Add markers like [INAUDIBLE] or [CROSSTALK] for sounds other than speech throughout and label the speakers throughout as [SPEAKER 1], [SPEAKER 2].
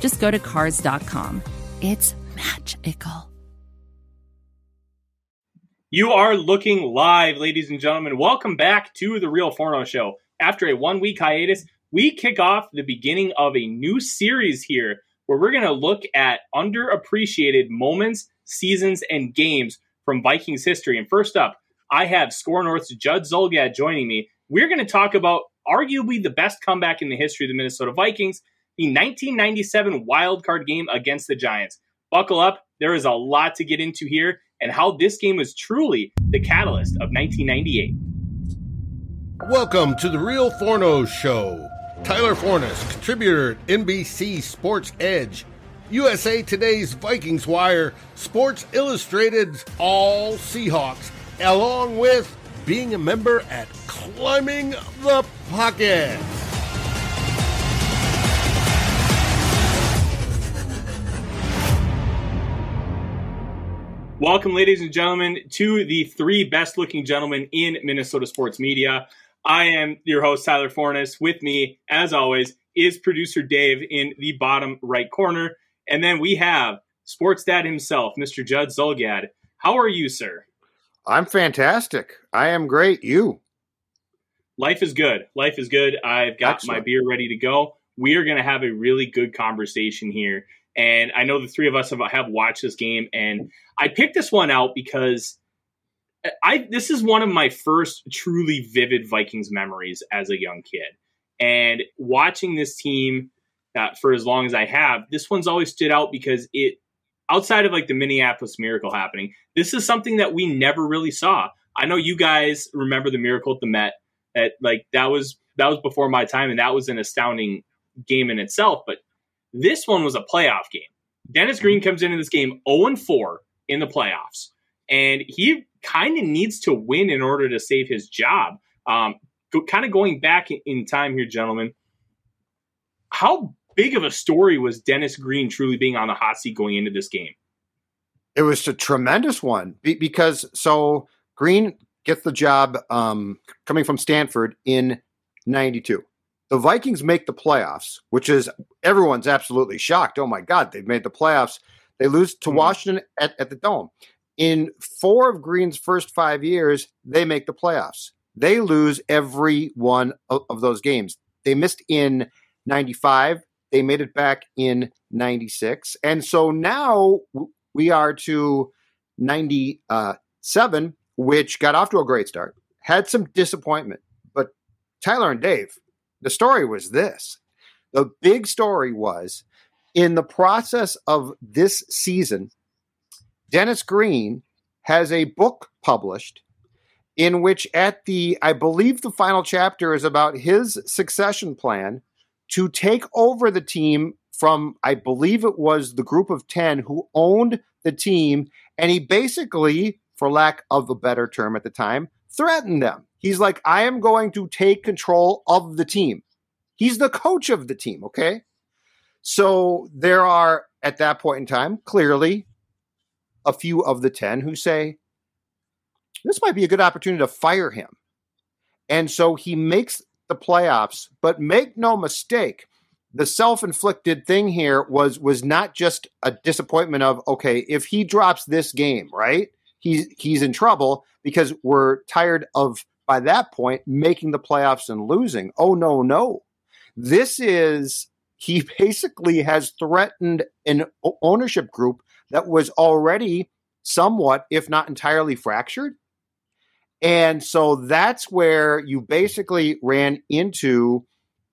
[SPEAKER 1] just go to Cars.com. It's magical.
[SPEAKER 2] You are looking live, ladies and gentlemen. Welcome back to the Real Forno Show. After a one week hiatus, we kick off the beginning of a new series here where we're going to look at underappreciated moments, seasons, and games from Vikings history. And first up, I have SKOR North's Judd Zulgad joining me. We're going to talk about arguably the best comeback in the history of the Minnesota Vikings, the 1997 wild card game against the Giants. Buckle up, there is a lot to get into here and how this game was truly the catalyst of 1998.
[SPEAKER 3] Welcome to the Real Forno Show. Tyler Forness, contributor at NBC Sports Edge, USA Today's Vikings Wire, Sports Illustrated's All Seahawks, along with being a member at Climbing the Pocket.
[SPEAKER 2] Welcome, ladies and gentlemen, to the three best looking gentlemen in Minnesota sports media. I am your host, Tyler Forness. With me, as always, is producer Dave in the bottom right corner. And then we have sports dad himself, Mr. Judd Zulgad. How are you, sir?
[SPEAKER 4] I'm fantastic. I am great. You?
[SPEAKER 2] Life is good. Life is good. I've got Excellent. my beer ready to go. We are going to have a really good conversation here and I know the three of us have, have watched this game, and I picked this one out because I this is one of my first truly vivid Vikings memories as a young kid, and watching this team uh, for as long as I have, this one's always stood out because it outside of like the Minneapolis miracle happening, this is something that we never really saw. I know you guys remember the miracle at the Met. That like that was that was before my time, and that was an astounding game in itself. But this one was a playoff game. Dennis Green comes into this game 0 4 in the playoffs, and he kind of needs to win in order to save his job. Um, go, kind of going back in time here, gentlemen, how big of a story was Dennis Green truly being on the hot seat going into this game?
[SPEAKER 4] It was a tremendous one because so Green gets the job um, coming from Stanford in 92 the Vikings make the playoffs, which is everyone's absolutely shocked. Oh my God, they've made the playoffs. They lose to mm-hmm. Washington at, at the Dome. In four of Green's first five years, they make the playoffs. They lose every one of, of those games. They missed in 95. They made it back in 96. And so now we are to 97, which got off to a great start, had some disappointment. But Tyler and Dave, the story was this the big story was in the process of this season, Dennis Green has a book published in which, at the, I believe the final chapter is about his succession plan to take over the team from, I believe it was the group of 10 who owned the team. And he basically, for lack of a better term at the time, threatened them. He's like, I am going to take control of the team. He's the coach of the team, okay? So there are, at that point in time, clearly a few of the 10 who say, this might be a good opportunity to fire him. And so he makes the playoffs, but make no mistake, the self-inflicted thing here was was not just a disappointment of okay, if he drops this game, right? He's he's in trouble because we're tired of by that point making the playoffs and losing. Oh no, no. This is he [LAUGHS] basically has threatened an ownership group that was already somewhat, if not entirely, fractured. And so that's where you basically ran into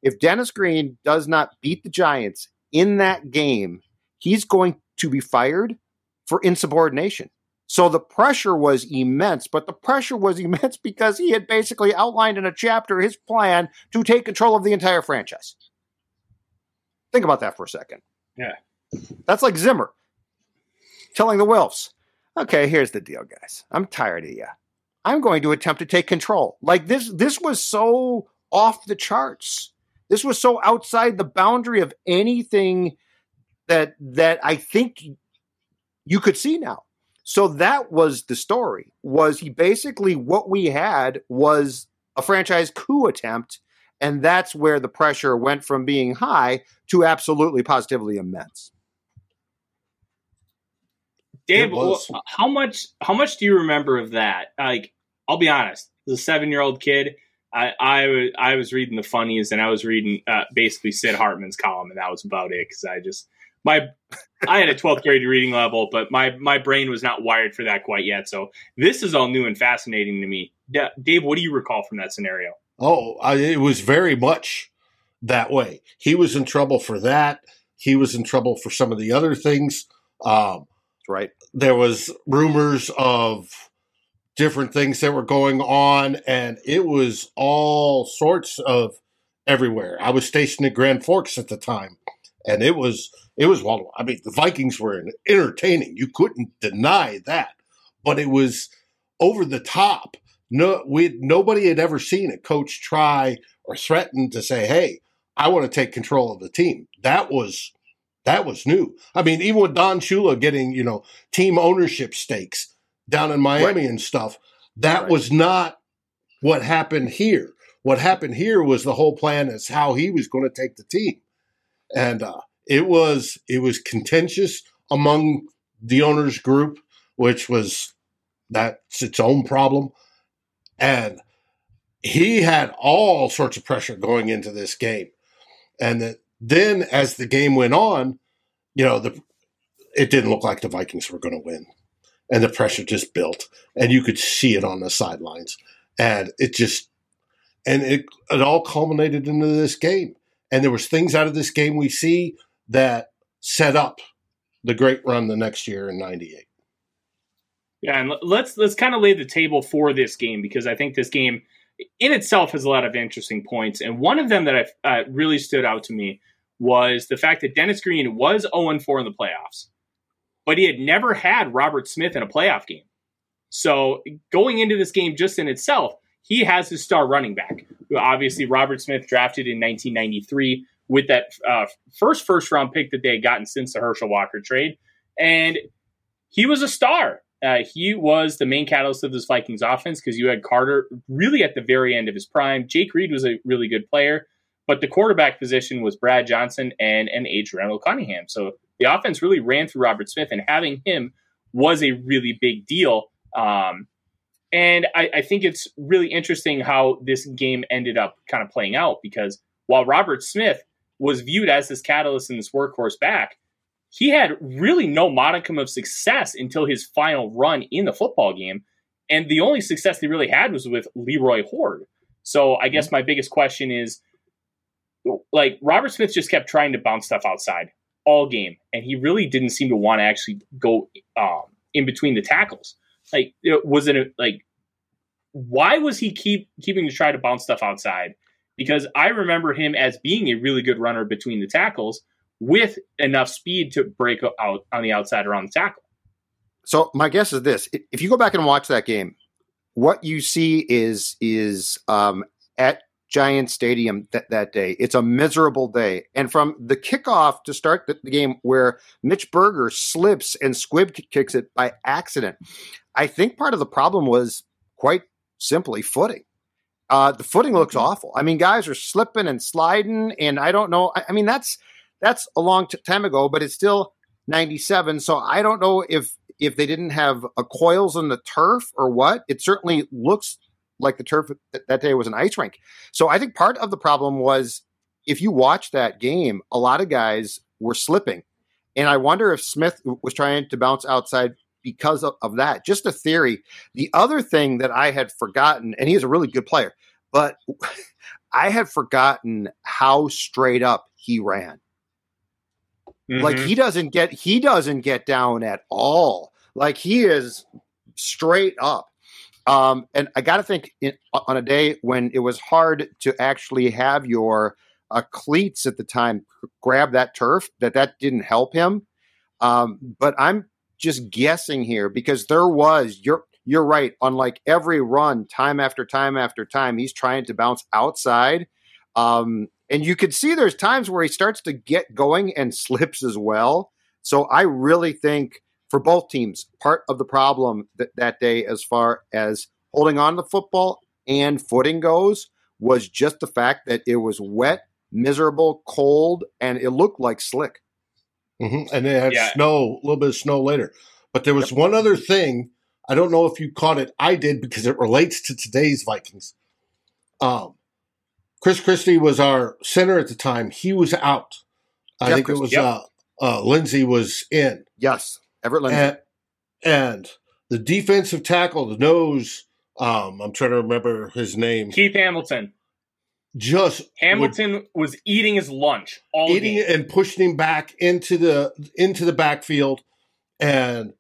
[SPEAKER 4] if Dennis Green does not beat the Giants in that game, he's going to be fired for insubordination. So the pressure was immense, but the pressure was [LAUGHS] immense because he had basically outlined in a chapter his plan to take control of the entire franchise. Think about that for a second.
[SPEAKER 2] Yeah.
[SPEAKER 4] That's like Zimmer telling the Wilfs, okay, here's the deal, guys. I'm tired of you. I'm going to attempt to take control. Like this, this was so off the charts. This was so outside the boundary of anything that that I think you could see now. So that was the story. Was he basically what we had was a franchise coup attempt and that's where the pressure went from being high to absolutely positively immense.
[SPEAKER 2] Dave, how much how much do you remember of that? Like, I'll be honest, as a seven year old kid, I, I, I was reading the funnies and I was reading uh, basically Sid Hartman's column, and that was about it because I just my I had a 12th grade reading level, but my my brain was not wired for that quite yet. So this is all new and fascinating to me. Dave, what do you recall from that scenario?
[SPEAKER 3] Oh, I, it was very much that way. He was in trouble for that. He was in trouble for some of the other things. Um,
[SPEAKER 4] right.
[SPEAKER 3] There was rumors of different things that were going on, and it was all sorts of everywhere. I was stationed at Grand Forks at the time, and it was it was well. I mean, the Vikings were entertaining. You couldn't deny that, but it was over the top no, we nobody had ever seen a coach try or threaten to say, "Hey, I want to take control of the team." That was that was new. I mean, even with Don Shula getting you know team ownership stakes down in Miami right. and stuff, that right. was not what happened here. What happened here was the whole plan is how he was going to take the team, and uh, it was it was contentious among the owners group, which was that's its own problem. And he had all sorts of pressure going into this game. And the, then as the game went on, you know, the it didn't look like the Vikings were going to win. And the pressure just built. And you could see it on the sidelines. And it just and it it all culminated into this game. And there was things out of this game we see that set up the great run the next year in 98.
[SPEAKER 2] Yeah, and let's let's kind of lay the table for this game because I think this game in itself has a lot of interesting points, and one of them that I uh, really stood out to me was the fact that Dennis Green was 0 4 in the playoffs, but he had never had Robert Smith in a playoff game. So going into this game just in itself, he has his star running back. Obviously, Robert Smith drafted in 1993 with that uh, first first round pick that they had gotten since the Herschel Walker trade, and he was a star. Uh, he was the main catalyst of this Vikings offense because you had Carter really at the very end of his prime. Jake Reed was a really good player, but the quarterback position was Brad Johnson and an Age Randall Cunningham. So the offense really ran through Robert Smith, and having him was a really big deal. Um, and I, I think it's really interesting how this game ended up kind of playing out because while Robert Smith was viewed as this catalyst and this workhorse back, he had really no modicum of success until his final run in the football game. And the only success he really had was with Leroy Hoard. So I guess my biggest question is like Robert Smith just kept trying to bounce stuff outside all game, and he really didn't seem to want to actually go um, in between the tackles. Like, was it a, like why was he keep keeping to try to bounce stuff outside? Because I remember him as being a really good runner between the tackles, with enough speed to break out on the outside around the tackle.
[SPEAKER 4] So my guess is this: if you go back and watch that game, what you see is is um, at Giant Stadium th- that day. It's a miserable day, and from the kickoff to start the, the game, where Mitch Berger slips and Squib kicks it by accident, I think part of the problem was quite simply footing. Uh, the footing looks mm-hmm. awful. I mean, guys are slipping and sliding, and I don't know. I, I mean, that's that's a long t- time ago, but it's still 97. So I don't know if if they didn't have a coils in the turf or what. It certainly looks like the turf th- that day was an ice rink. So I think part of the problem was if you watch that game, a lot of guys were slipping. And I wonder if Smith was trying to bounce outside because of, of that. Just a theory. The other thing that I had forgotten, and he's a really good player, but [LAUGHS] I had forgotten how straight up he ran. Mm-hmm. Like he doesn't get he doesn't get down at all. Like he is straight up. Um, and I got to think in, on a day when it was hard to actually have your uh, cleats at the time grab that turf, that that didn't help him. Um, but I'm just guessing here because there was you're you're right. Unlike every run, time after time after time, he's trying to bounce outside. Um, and you could see there's times where he starts to get going and slips as well. So I really think for both teams, part of the problem that, that day, as far as holding on to the football and footing goes, was just the fact that it was wet, miserable, cold, and it looked like slick.
[SPEAKER 3] Mm-hmm. And they had yeah. snow, a little bit of snow later. But there was yep. one other thing. I don't know if you caught it. I did because it relates to today's Vikings. Um, Chris Christie was our center at the time. He was out. I think it was yep. uh, uh, Lindsay was in.
[SPEAKER 4] Yes, Everett Lindsay.
[SPEAKER 3] And, and the defensive tackle, the nose, um, I'm trying to remember his name.
[SPEAKER 2] Keith Hamilton.
[SPEAKER 3] Just
[SPEAKER 2] Hamilton would, was eating his lunch all
[SPEAKER 3] eating
[SPEAKER 2] game.
[SPEAKER 3] and pushing him back into the into the backfield, and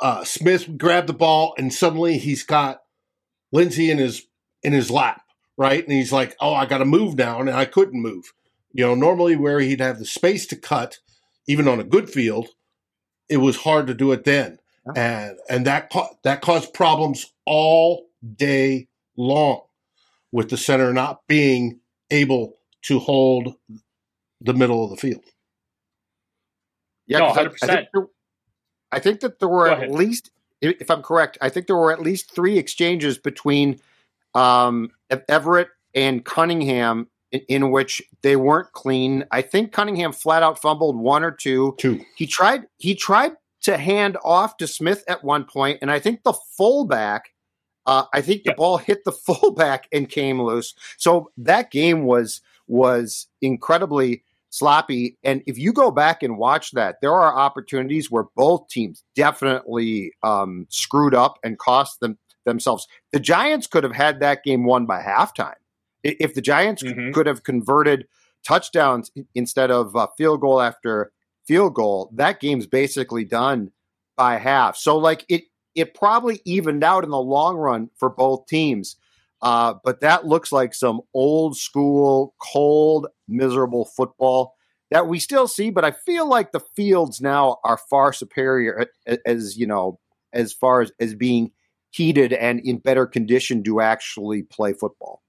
[SPEAKER 3] uh, Smith grabbed the ball, and suddenly he's got Lindsay in his in his lap, right? And he's like, "Oh, I got to move now," and I couldn't move. You know, normally where he'd have the space to cut, even on a good field, it was hard to do it then, and and that that caused problems all day long with the center not being able to hold the middle of the field.
[SPEAKER 4] Yeah, no, 100%. I, I, think there, I, think that there were at least, if I'm correct, I think there were at least three exchanges between um, Everett and Cunningham in, in, which they weren't clean. I think Cunningham flat out fumbled one or two.
[SPEAKER 3] Two.
[SPEAKER 4] He tried. He tried to hand off to Smith at one point, and I think the fullback. Uh, I think the ball hit the [LAUGHS] fullback and came loose. So that game was was incredibly sloppy. And if you go back and watch that, there are opportunities where both teams definitely um, screwed up and cost them themselves. The Giants could have had that game won by halftime if the Giants mm-hmm. could have converted touchdowns instead of uh, field goal after field goal. That game's basically done by half. So like it it probably evened out in the long run for both teams. Uh, but that looks like some old school, cold, miserable football that we still see. But I feel like the fields now are far superior as, as you know, as far as, as being heated and in better condition to actually play football.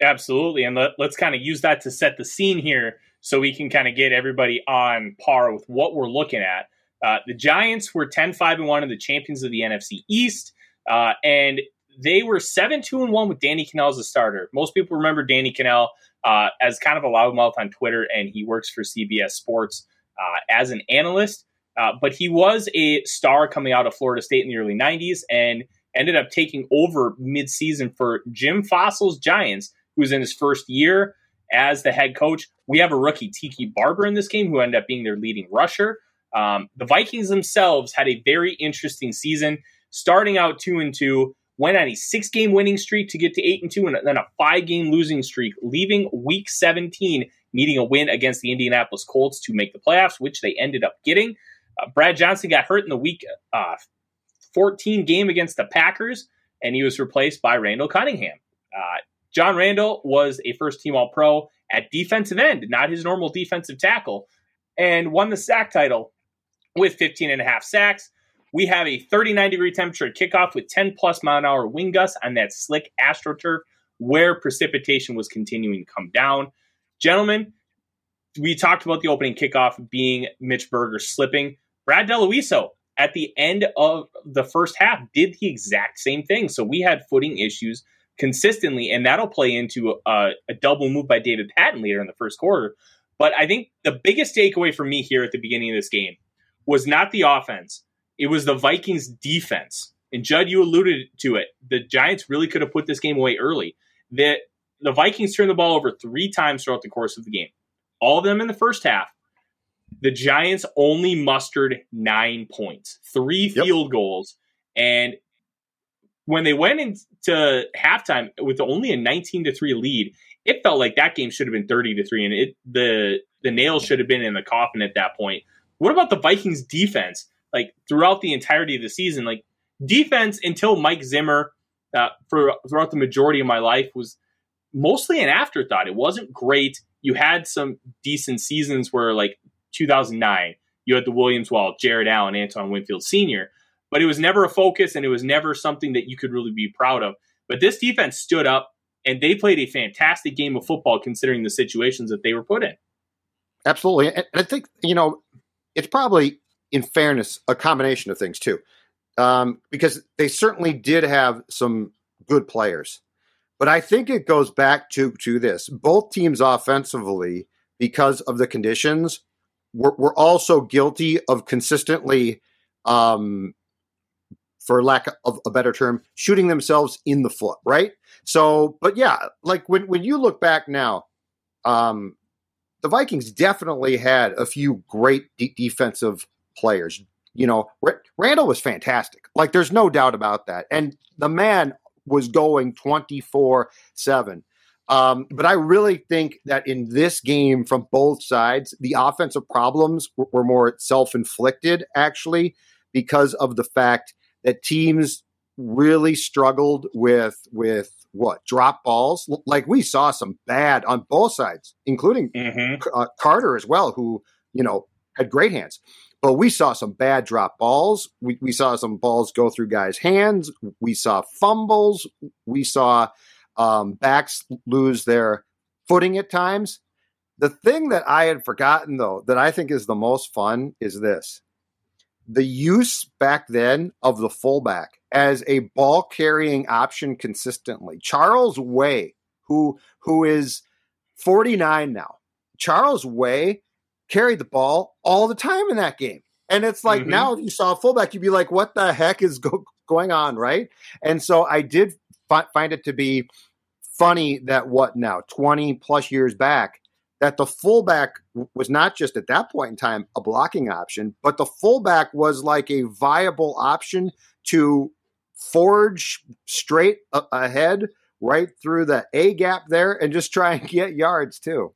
[SPEAKER 2] Absolutely. And let, us kind of use that to set the scene here so we can kind of get everybody on par with what we're looking at. Uh, the Giants were 10 5 and 1 and the champions of the NFC East. Uh, and they were 7 2 and 1 with Danny Kanell as a starter. Most people remember Danny Kanell uh, as kind of a loudmouth on Twitter, and he works for CBS Sports uh, as an analyst. Uh, but he was a star coming out of Florida State in the early 90s and ended up taking over midseason for Jim Fassel's Giants, who was in his first year as the head coach. We have a rookie, Tiki Barber, in this game, who ended up being their leading rusher. Um, the Vikings themselves had a very interesting season, starting out two and two, went on a six-game winning streak to get to eight and two, and then a five-game losing streak, leaving Week 17 needing a win against the Indianapolis Colts to make the playoffs, which they ended up getting. Uh, Brad Johnson got hurt in the Week uh, 14 game against the Packers, and he was replaced by Randall Cunningham. Uh, John Randle was a first team All Pro at defensive end, not his normal defensive tackle, and won the sack title with 15 and a half sacks. We have a 39 degree temperature at kickoff with 10 plus mile an hour wind gusts on that slick AstroTurf where precipitation was continuing to come down. Gentlemen, we talked about the opening kickoff being Mitch Berger slipping. Brad Daluiso at the end of the first half did the exact same thing. So we had footing issues consistently, and that'll play into a, a double move by David Patten later in the first quarter. But I think the biggest takeaway for me here at the beginning of this game was not the offense; it was the Vikings' defense. And Judd, you alluded to it. The Giants really could have put this game away early. The the Vikings turned the ball over three times throughout the course of the game, all of them in the first half. The Giants only mustered nine points, three yep. field goals, and when they went into halftime with only a 19 to 3 lead, it felt like that game should have been 30 to 3 and it the the nails should have been in the coffin at that point. What about the Vikings defense? Like throughout the entirety of the season, like defense until Mike Zimmer uh, for throughout the majority of my life was mostly an afterthought. It wasn't great. You had some decent seasons where, like 2009, you had the Williams Wall, Jared Allen, Antoine Winfield Sr., but it was never a focus and it was never something that you could really be proud of. But this defense stood up and they played a fantastic game of football considering the situations that they were put in.
[SPEAKER 4] Absolutely. And I think, you know, it's probably, in fairness, a combination of things too. Um, because they certainly did have some good players. But I think it goes back to to this. Both teams offensively, because of the conditions, were, were also guilty of consistently um, for lack of a better term, shooting themselves in the foot, right? So, but yeah, like when when you look back now, um, the Vikings definitely had a few great de- defensive players. You know, R- Randle was fantastic. Like, there's no doubt about that. And the man was going 24 7. Um, but I really think that in this game, from both sides, the offensive problems were, were more self inflicted, actually, because of the fact that teams really struggled with with what drop balls. Like we saw some bad on both sides, including mm-hmm. uh, Carter as well, who you know had great hands. But we saw some bad drop balls. We, we saw some balls go through guys' hands. We saw fumbles. We saw um, backs lose their footing at times. The thing that I had forgotten, though, that I think is the most fun is this the use back then of the fullback as a ball carrying option consistently. Charles Way, who who is 49 now. Charles Way carried the ball all the time in that game. And it's like mm-hmm. now if you saw a fullback, you'd be like, what the heck is go- going on? Right. And so I did fi- find it to be funny that what now, 20 plus years back, that the fullback was not just at that point in time a blocking option, but the fullback was like a viable option to forge straight ahead right through the A gap there and just try and get yards too.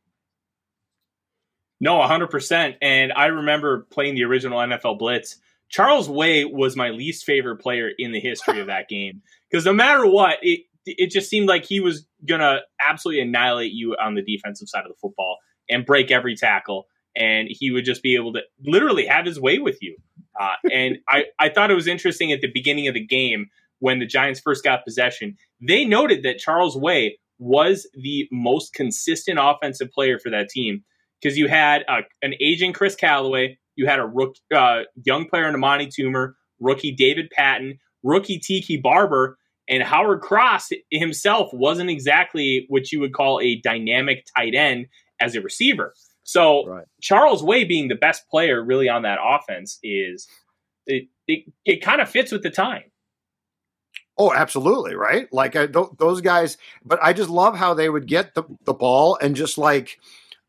[SPEAKER 2] No, 100%. And I remember playing the original NFL Blitz. Charles Way was my least favorite player in the history of that [LAUGHS] game because no matter what, it it just seemed like he was gonna absolutely annihilate you on the defensive side of the football and break every tackle, and he would just be able to literally have his way with you. Uh, and [LAUGHS] I I thought it was interesting at the beginning of the game when the Giants first got possession, they noted that Charles Way was the most consistent offensive player for that team because you had a, an aging Chris Calloway, you had a rook, uh, young player in Amani Toomer, rookie David Patten, rookie Tiki Barber, and Howard Cross himself wasn't exactly what you would call a dynamic tight end as a receiver. So right. Charles Way being the best player really on that offense is it, it, it kind of fits with the time.
[SPEAKER 4] Oh, absolutely, right? Like I, th- those guys, but I just love how they would get the, the ball and just like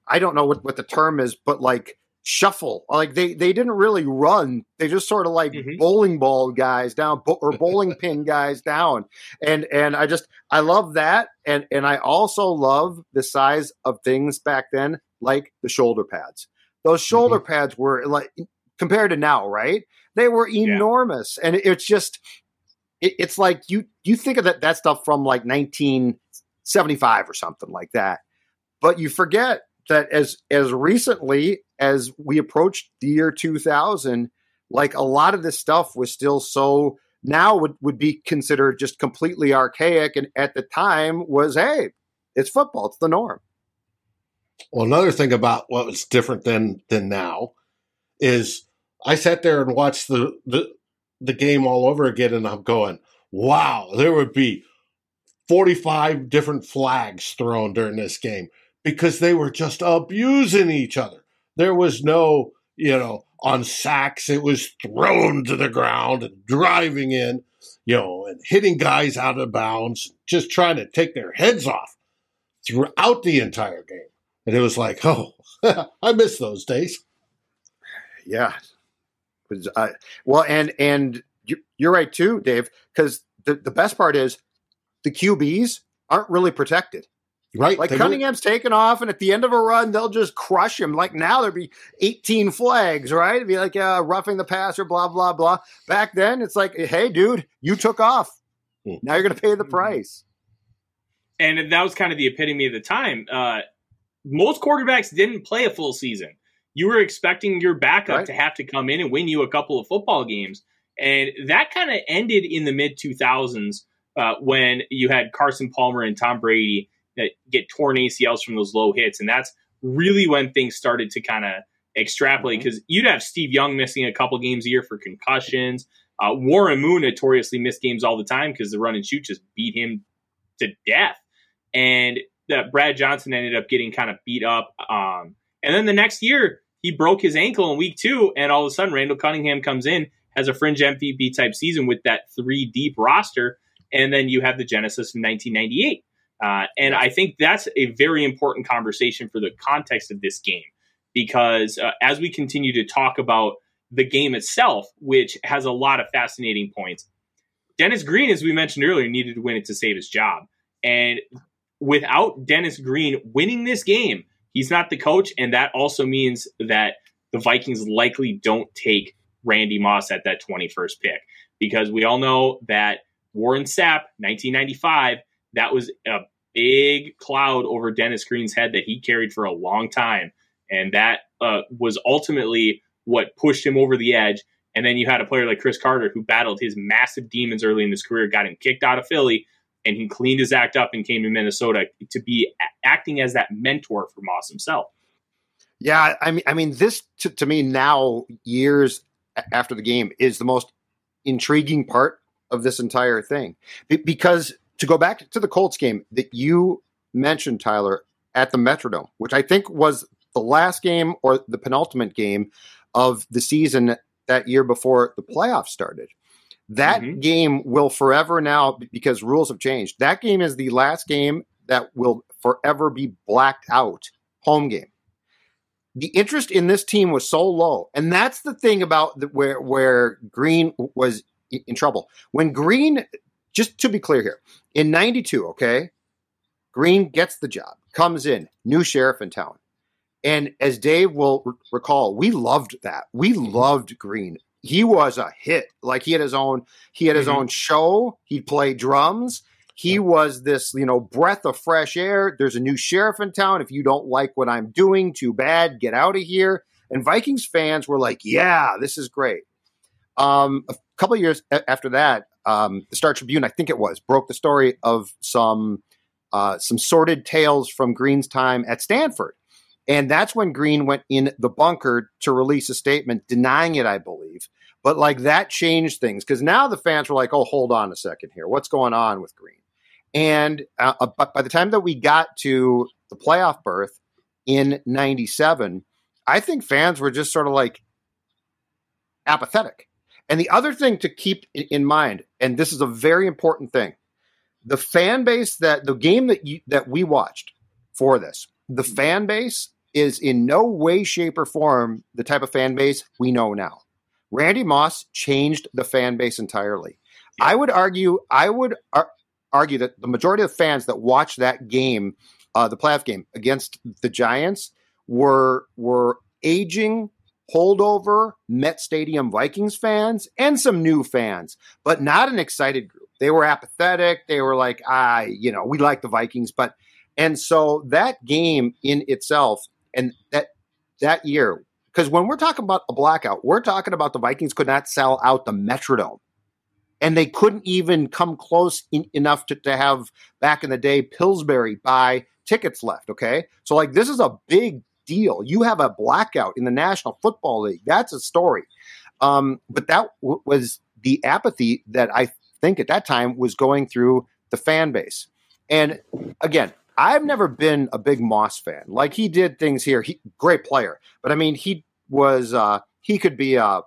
[SPEAKER 4] I don't know what, what the term is, but like shuffle. Like they they didn't really run. They just sort of like mm-hmm. bowling ball guys down or bowling [LAUGHS] pin guys down. And and I just I love that. And and I also love the size of things back then, like the shoulder pads. Those shoulder mm-hmm. pads were like compared to now, right? They were enormous, yeah. and it's just it, it's like you you think of that that stuff from like 1975 or something like that, but you forget that as as recently as we approached the year 2000 like a lot of this stuff was still so now would, would be considered just completely archaic and at the time was hey it's football it's the norm
[SPEAKER 3] well another thing about what was different than than now is i sat there and watched the the, the game all over again and i'm going wow there would be 45 different flags thrown during this game because they were just abusing each other. There was no, you know, on sacks, it was thrown to the ground and driving in, you know, and hitting guys out of bounds, just trying to take their heads off throughout the entire game. And it was like, oh, [LAUGHS] I miss those days.
[SPEAKER 4] Yeah. Well, and and you're right too, Dave, because the, the best part is the QBs aren't really protected.
[SPEAKER 3] Right.
[SPEAKER 4] Like Cunningham's taken off, and at the end of a run, they'll just crush him. Like now, there'd be 18 flags, right? It'd be like uh, roughing the passer, blah, blah, blah. Back then, it's like, hey, dude, you took off. Hmm. Now you're going to pay the hmm. price.
[SPEAKER 2] and that was kind of the epitome of the time. Uh, most quarterbacks didn't play a full season. You were expecting your backup right. to have to come in and win you a couple of football games. And that kind of ended in the mid 2000s uh, when you had Carson Palmer and Tom Brady that get torn ACLs from those low hits. And that's really when things started to kind of extrapolate because mm-hmm. you'd have Steve Young missing a couple games a year for concussions. Uh, Warren Moon notoriously missed games all the time because the run and shoot just beat him to death. And that Brad Johnson ended up getting kind of beat up. Um, and then the next year, he broke his ankle in week two, and all of a sudden, Randall Cunningham comes in, has a fringe MVP type season with that three deep roster, and then you have the genesis in 1998. Uh, and I think that's a very important conversation for the context of this game because uh, as we continue to talk about the game itself, which has a lot of fascinating points, Dennis Green, as we mentioned earlier, needed to win it to save his job. And without Dennis Green winning this game, he's not the coach, and that also means that the Vikings likely don't take Randy Moss at that 21st pick because we all know that Warren Sapp, 1995, that was a big cloud over Dennis Green's head that he carried for a long time, and that uh, was ultimately what pushed him over the edge. And then you had a player like Cris Carter who battled his massive demons early in his career, got him kicked out of Philly, and he cleaned his act up and came to Minnesota to be acting as that mentor for Moss himself.
[SPEAKER 4] Yeah, I mean, I mean, this to, to me now, years after the game, is the most intriguing part of this entire thing because to go back to the Colts game that you mentioned, Tyler, at the Metrodome, which I think was the last game or the penultimate game of the season that year before the playoffs started. That mm-hmm. game will forever now, because rules have changed. That game is the last game that will forever be blacked out home game. The interest in this team was so low, and that's the thing about the, where where Green was in trouble. When Green, just to be clear here, in '92, okay, Green gets the job, comes in, new sheriff in town, and as Dave will r- recall, we loved that. We mm-hmm. loved Green he was a hit. Like he had his own he had his mm-hmm. own show. He'd play drums. He was this, you know, breath of fresh air. There's a new sheriff in town. If you don't like what I'm doing, too bad. Get out of here. And Vikings fans were like, "Yeah, this is great." Um, a couple years after that, um, the Star Tribune, I think it was, broke the story of some uh, some sordid tales from Green's time at Stanford. And that's when Green went in the bunker to release a statement denying it, I believe. But like that changed things because now the fans were like, oh, hold on a second here. What's going on with Green? And uh, uh but by the time that we got to the playoff berth in 97, I think fans were just sort of like apathetic. And the other thing to keep in mind, and this is a very important thing, the fan base that the game that you that we watched for this, the fan base is in no way, shape, or form the type of fan base we know now. Randy Moss changed the fan base entirely. Yeah. I would argue, I would ar- argue that the majority of fans that watched that game, uh, the playoff game against the Giants, were were aging holdover Met Stadium Vikings fans and some new fans, but not an excited group. They were apathetic. They were like, I, ah, you know, we like the Vikings, but and so that game in itself and that that year because when we're talking about a blackout, we're talking about the Vikings could not sell out the Metrodome. And they couldn't even come close in, enough to, to have back in the day Pillsbury buy tickets left. Okay. So, like, this is a big deal. You have a blackout in the National Football League. That's a story. Um, but that w- was the apathy that I think at that time was going through the fan base. And again, I've never been a big Moss fan. Like he did things here. He great player, but I mean he was uh he could be a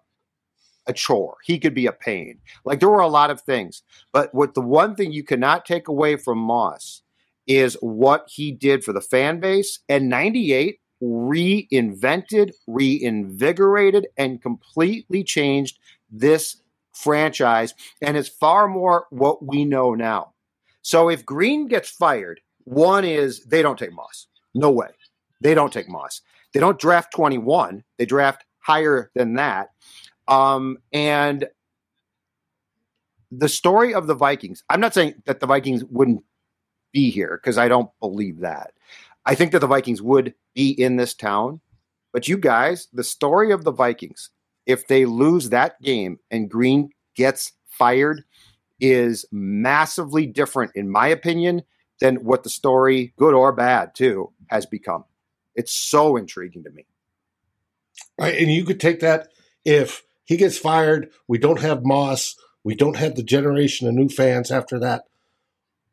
[SPEAKER 4] a chore. He could be a pain. Like there were a lot of things. But what the one thing you cannot take away from Moss is what he did for the fan base. And 98 reinvented, reinvigorated, and completely changed this franchise and is far more what we know now. So if Green gets fired, one is they don't take Moss. No way. They don't take Moss. They don't draft 21. They draft higher than that. Um, and the story of the Vikings, I'm not saying that the Vikings wouldn't be here because I don't believe that. I think that the Vikings would be in this town. But you guys, the story of the Vikings, if they lose that game and Green gets fired, is massively different, in my opinion, than what the story, good or bad, too, has become. It's so intriguing to me.
[SPEAKER 3] Right. And you could take that if he gets fired, we don't have Moss, we don't have the generation of new fans after that.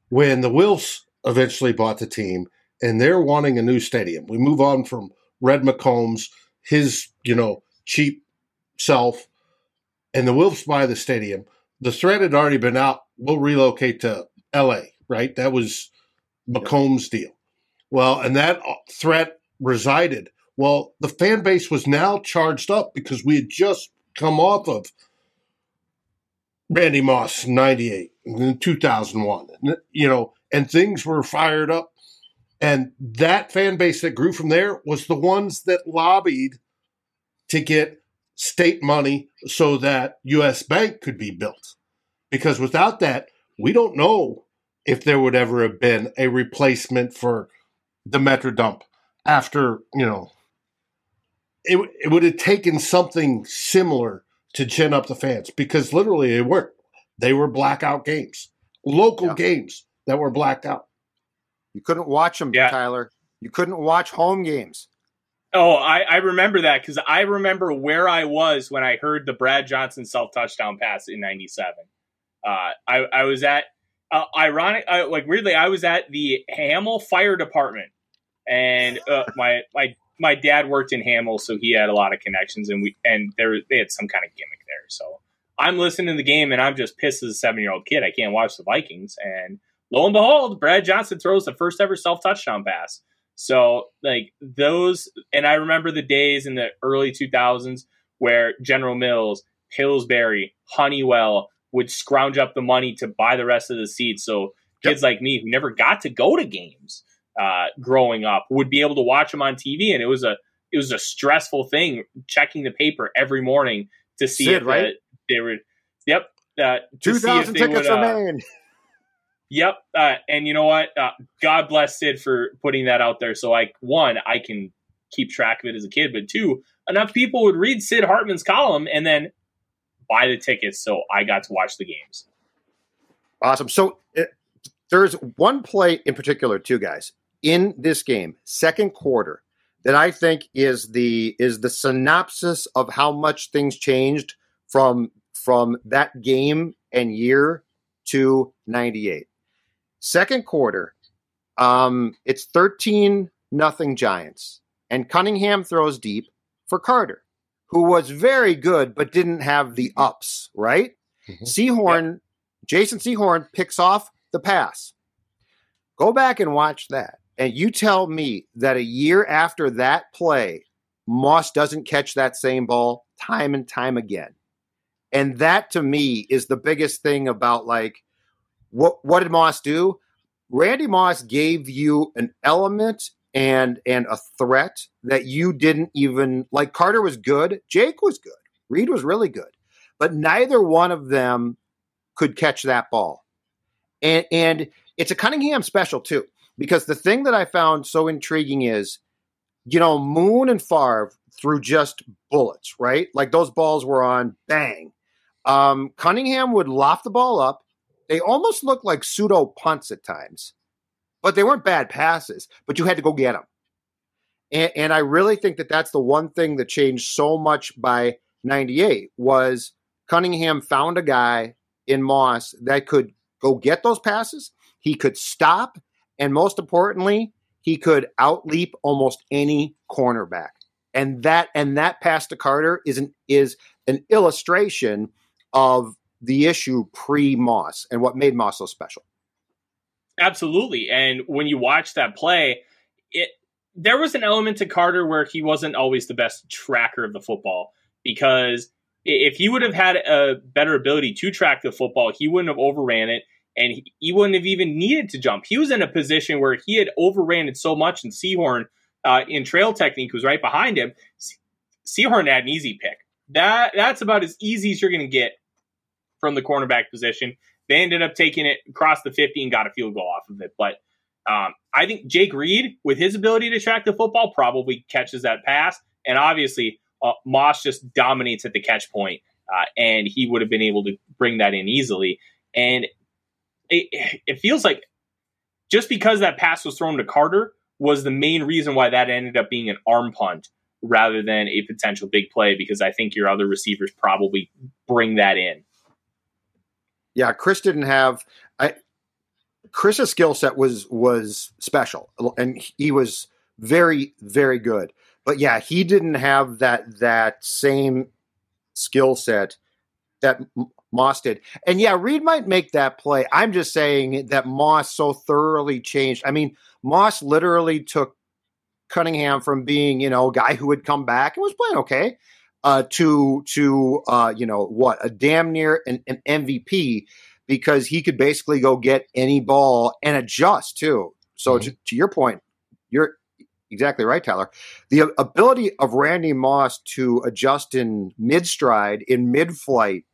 [SPEAKER 3] When the Wilfs eventually bought the team and they're wanting a new stadium, we move on from Red McCombs, his, you know, cheap self, and the Wilfs buy the stadium. The threat had already been out. We'll relocate to LA, right? That was McCombs' deal. Well, and that uh, threat resided. Well, the fan base was now charged up because we had just come off of Randy Moss 98 and 2001, you know, and things were fired up. And that fan base that grew from there was the ones that lobbied to get state money so that US Bank could be built. Because without that, we don't know if there would ever have been a replacement for the Metro dump after, you know, it, it would have taken something similar to gin up the fans because literally it weren't. They were blackout games, local yeah. games that were blacked out.
[SPEAKER 4] You couldn't watch them, yeah. Tyler. You couldn't watch home games.
[SPEAKER 2] Oh, I, I remember that because I remember where I was when I heard the Brad Johnson self touchdown pass in '97. Uh, I, I was at uh, ironic, uh, like weirdly, I was at the Hamel Fire Department, and uh, [LAUGHS] my my my dad worked in Hamel, so he had a lot of connections, and we and there they had some kind of gimmick there. So I'm listening to the game, and I'm just pissed as a seven year old kid. I can't watch the Vikings, and lo and behold, Brad Johnson throws the first ever self touchdown pass. So like those, and I remember the days in the early 2000s where General Mills, Pillsbury, Honeywell would scrounge up the money to buy the rest of the seats. So kids yep. like me who never got to go to games uh, growing up would be able to watch them on TV, and it was a it was a stressful thing checking the paper every morning to see Sid, if right? they were. Yep, uh,
[SPEAKER 4] two thousand tickets would, uh, remain.
[SPEAKER 2] Yep. Uh, and you know what? Uh, God bless Sid for putting that out there. So, like, one, I can keep track of it as a kid, but two, enough people would read Sid Hartman's column and then buy the tickets. So I got to watch the games.
[SPEAKER 4] Awesome. So it, uh, there's one play in particular, too, guys, in this game, second quarter, that I think is the is the synopsis of how much things changed from from that game and year to 98. Second quarter, um, it's 13 nothing Giants. And Cunningham throws deep for Carter, who was very good but didn't have the ups, right? Mm-hmm. Sehorn, yep. Jason Sehorn picks off the pass. Go back and watch that. And you tell me that a year after that play, Moss doesn't catch that same ball time and time again. And that to me is the biggest thing about like what what did Moss do? Randy Moss gave you an element and and a threat that you didn't even like. Carter was good, Jake was good, Reed was really good, but neither one of them could catch that ball. And and it's a Cunningham special too, because the thing that I found so intriguing is, you know, Moon and Favre threw just bullets, right? Like those balls were on bang. Um, Cunningham would loft the ball up they almost looked like pseudo punts at times, but they weren't bad passes. But you had to go get them. And, and I really think that that's the one thing that changed so much by '98 was Cunningham found a guy in Moss that could go get those passes. He could stop, and most importantly, he could outleap almost any cornerback. And that and that pass to Carter is an is an illustration of the issue pre Moss and what made Moss so special.
[SPEAKER 2] Absolutely. And when you watch that play, it there was an element to Carter where he wasn't always the best tracker of the football because if he would have had a better ability to track the football, he wouldn't have overran it and he, he wouldn't have even needed to jump. He was in a position where he had overran it so much and Sehorn uh, in trail technique was right behind him. Sehorn had an easy pick. That that's about as easy as you're going to get from the cornerback position. They ended up taking it across the 50 and got a field goal off of it. But um, I think Jake Reed, with his ability to track the football, probably catches that pass. And obviously, uh, Moss just dominates at the catch point, uh, and he would have been able to bring that in easily. And it, it feels like just because that pass was thrown to Carter was the main reason why that ended up being an arm punt rather than a potential big play because I think your other receivers probably bring that in.
[SPEAKER 4] Yeah, Cris didn't have I Cris's skill set was was special and he was very very good. But yeah, he didn't have that that same skill set that Moss did. And yeah, Reed might make that play. I'm just saying that Moss so thoroughly changed. I mean, Moss literally took Cunningham from being, you know, a guy who would come back and was playing okay, uh, to to uh, you know what a damn near an, an MVP because he could basically go get any ball and adjust too. So mm-hmm. to, to your point, you're exactly right, Tyler. The ability of Randy Moss to adjust in mid stride, in mid flight,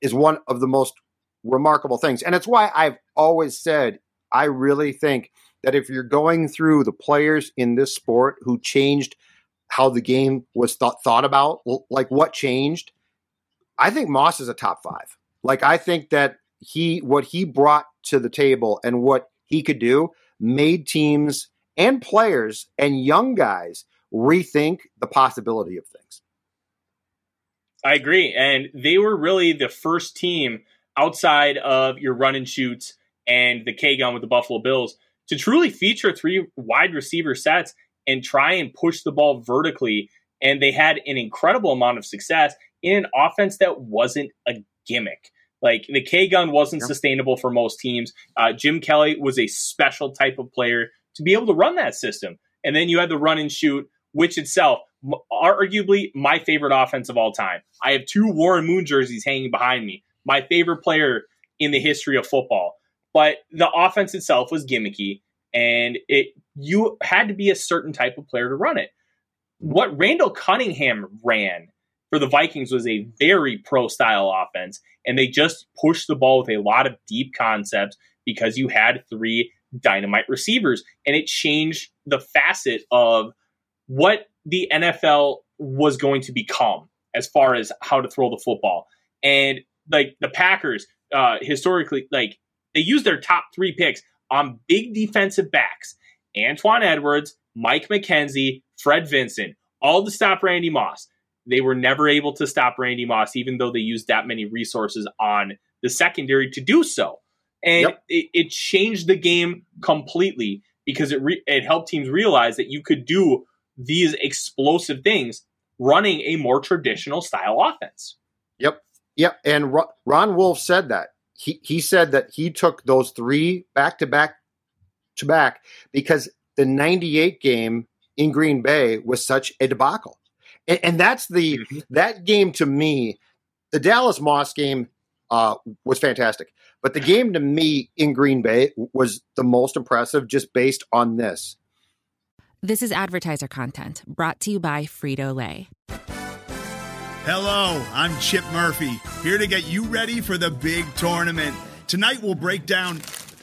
[SPEAKER 4] is one of the most remarkable things. And it's why I've always said I really think that if you're going through the players in this sport who changed how the game was thought thought about, like what changed, I think Moss is a top five. Like I think that he what he brought to the table and what he could do made teams and players and young guys rethink the possibility of things.
[SPEAKER 2] I agree. And they were really the first team outside of your run and shoots and the K gun with the Buffalo Bills to truly feature three wide receiver sets and try and push the ball vertically. And they had an incredible amount of success in an offense that wasn't a gimmick. Like the K gun wasn't sustainable for most teams. Uh, Jim Kelly was a special type of player to be able to run that system. And then you had the run and shoot, which itself, arguably my favorite offense of all time. I have two Warren Moon jerseys hanging behind me. My favorite player in the history of football. But the offense itself was gimmicky, and it you had to be a certain type of player to run it. What Randall Cunningham ran for the Vikings was a very pro style offense, and they just pushed the ball with a lot of deep concepts because you had three dynamite receivers, and it changed the facet of what the NFL was going to become as far as how to throw the football. And like the Packers, uh, historically, like they use their top three picks on big defensive backs Antuan Edwards, Mike McKenzie, Fred Vinson, all to stop Randy Moss. They were never able to stop Randy Moss, even though they used that many resources on the secondary to do so. And yep. it, it, changed the game completely because it, re- it helped teams realize that you could do these explosive things running a more traditional style offense.
[SPEAKER 4] Yep. Yep. And Ron Wolf said that. He, he said that he took those three back to back to back because the 98 game in Green Bay was such a debacle. And, and that's the, mm-hmm. that game to me, the Dallas Moss game uh, was fantastic. But the game to me in Green Bay was the most impressive just based on this.
[SPEAKER 1] This is advertiser content brought to you by Frito Lay.
[SPEAKER 5] Hello, I'm Chip Murphy, here to get you ready for the big tournament. Tonight we'll break down.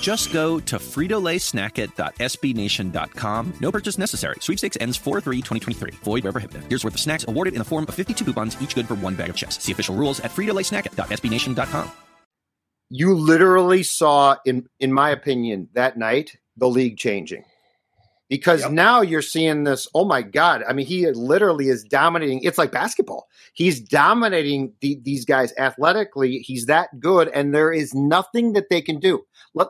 [SPEAKER 6] Just go to fritolaysnacket.sbnation.com. No purchase necessary. Sweepstakes ends 4-3-2023. Void where prohibited. Here's worth of snacks awarded in the form of 52 coupons, each good for one bag of chips. See official rules at fritolaysnacket.sbnation.com.
[SPEAKER 4] You literally saw, in in my opinion, that night, the league changing. because yep. now you're seeing this. Oh my God. I mean, he literally is dominating. It's like basketball. He's dominating the, these guys athletically. He's that good, and there is nothing that they can do.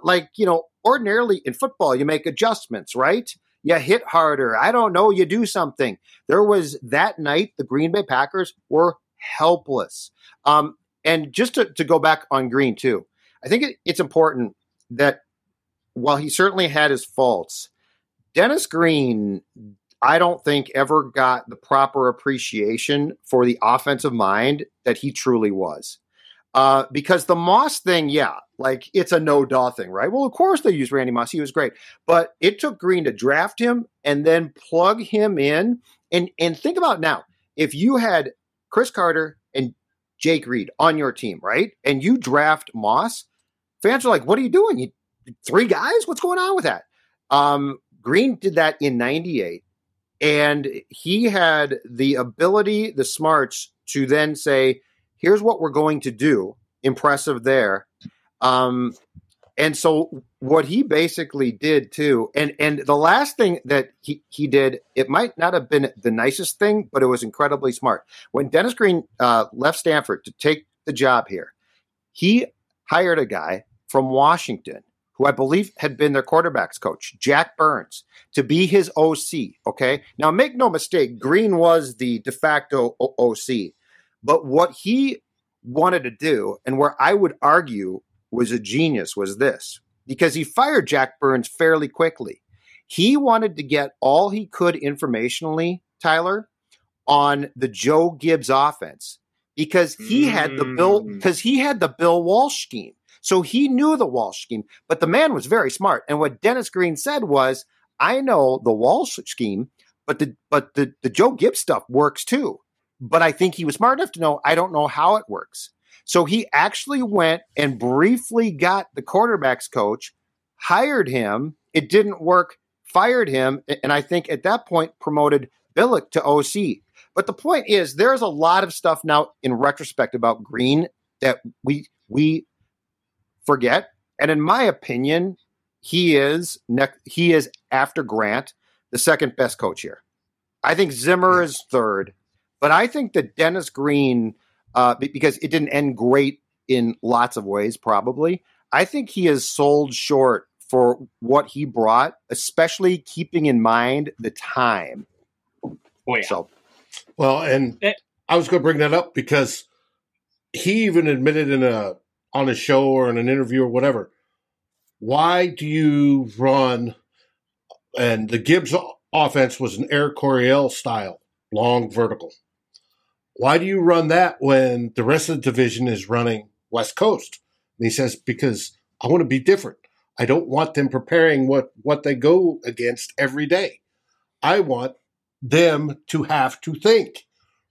[SPEAKER 4] Like, you know, ordinarily in football, you make adjustments, right? You hit harder. I don't know. You do something. There was that night, the Green Bay Packers were helpless. Um, and just to, to go back on Green, too, I think it, it's important that while he certainly had his faults, Dennis Green, I don't think ever got the proper appreciation for the offensive mind that he truly was. Uh, because the Moss thing, yeah, like it's a no duh thing, right? Well, of course they used Randy Moss; he was great, but it took Green to draft him and then plug him in. And and think about now, if you had Cris Carter and Jake Reed on your team, right, and you draft Moss, fans are like, "What are you doing? You three guys? What's going on with that?" Um, Green did that in '98, and he had the ability, the smarts to then say here's what we're going to do. Impressive there. Um, and so what he basically did too, and and the last thing that he, he did, it might not have been the nicest thing, but it was incredibly smart. When Dennis Green uh, left Stanford to take the job here, he hired a guy from Washington who I believe had been their quarterbacks coach, Jack Burns, to be his OC. Okay. Now, make no mistake, Green was the de facto OC. But what he wanted to do, and where I would argue was a genius, was this because he fired Jack Burns fairly quickly. He wanted to get all he could informationally, Tyler, on the Joe Gibbs offense because he mm. had the Bill because mm. he had the Bill Walsh scheme. So he knew the Walsh scheme, but the man was very smart. And what Dennis Green said was, I know the Walsh scheme, but the but the, the Joe Gibbs stuff works too but I think he was smart enough to know I don't know how it works. So he actually went and briefly got the quarterbacks coach, hired him. It didn't work, fired him, and I think at that point promoted Billick to OC. But the point is, there's a lot of stuff now in retrospect about Green that we we forget. And in my opinion, he is he is after Grant the second best coach here. I think Zimmer is third. But I think that Dennis Green, uh, because it didn't end great in lots of ways, probably, I think he has sold short for what he brought, especially keeping in mind the time.
[SPEAKER 2] Oh, yeah.
[SPEAKER 3] So, well, and I was going to bring that up because he even admitted in a on a show or in an interview or whatever. Why do you run? And the Gibbs offense was an Air Coryell style, long vertical. Why do you run that when the rest of the division is running West Coast? And he says, Because I want to be different. I don't want them preparing what, what they go against every day. I want them to have to think,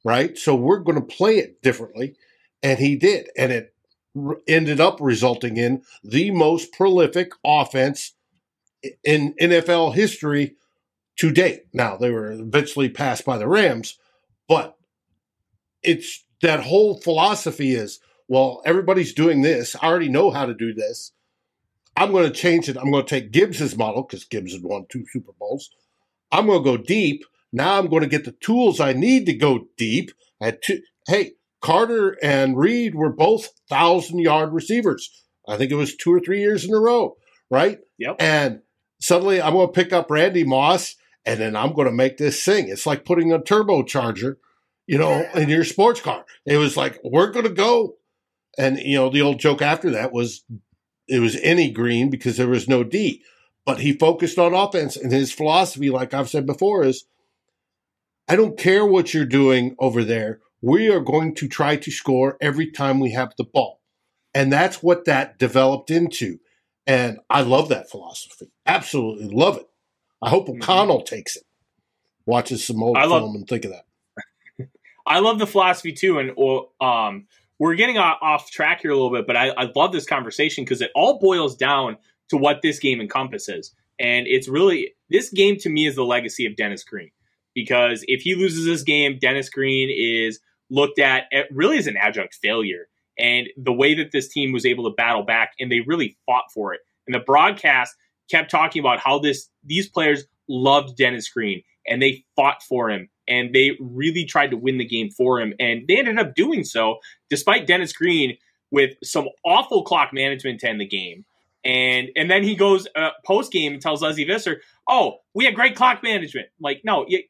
[SPEAKER 3] right? So we're going to play it differently. And he did. And it ended up resulting in the most prolific offense in NFL history to date. Now, they were eventually passed by the Rams, but it's that whole philosophy is well, everybody's doing this. I already know how to do this. I'm going to change it. I'm going to take Gibbs's model because Gibbs had won two Super Bowls. I'm going to go deep. Now I'm going to get the tools I need to go deep. At two, hey, Carter and Reed were both thousand yard receivers. I think it was two or three years in a row, right?
[SPEAKER 2] Yep.
[SPEAKER 3] And suddenly I'm going to pick up Randy Moss and then I'm going to make this sing. It's like putting a turbocharger you know, in your sports car. It was like, we're going to go. And, you know, the old joke after that was it was Denny Green because there was no D. But he focused on offense. And his philosophy, like I've said before, is I don't care what you're doing over there. We are going to try to score every time we have the ball. And that's what that developed into. And I love that philosophy. Absolutely love it. I hope mm-hmm. O'Connell mm-hmm. takes it, watches some old I film love, and think of that.
[SPEAKER 2] I love the philosophy too, and um, we're getting off track here a little bit, but I, I love this conversation because it all boils down to what this game encompasses, and it's really this game to me is the legacy of Dennis Green. Because if he loses this game, Dennis Green is looked at really as an adjunct failure, and the way that this team was able to battle back and they really fought for it, and the broadcast kept talking about how this these players loved Dennis Green and they fought for him and they really tried to win the game for him. And they ended up doing so despite Dennis Green with some awful clock management to end the game. And and then he goes uh, post game and tells Lesley Visser, "Oh, we had great clock management." Like, no, you,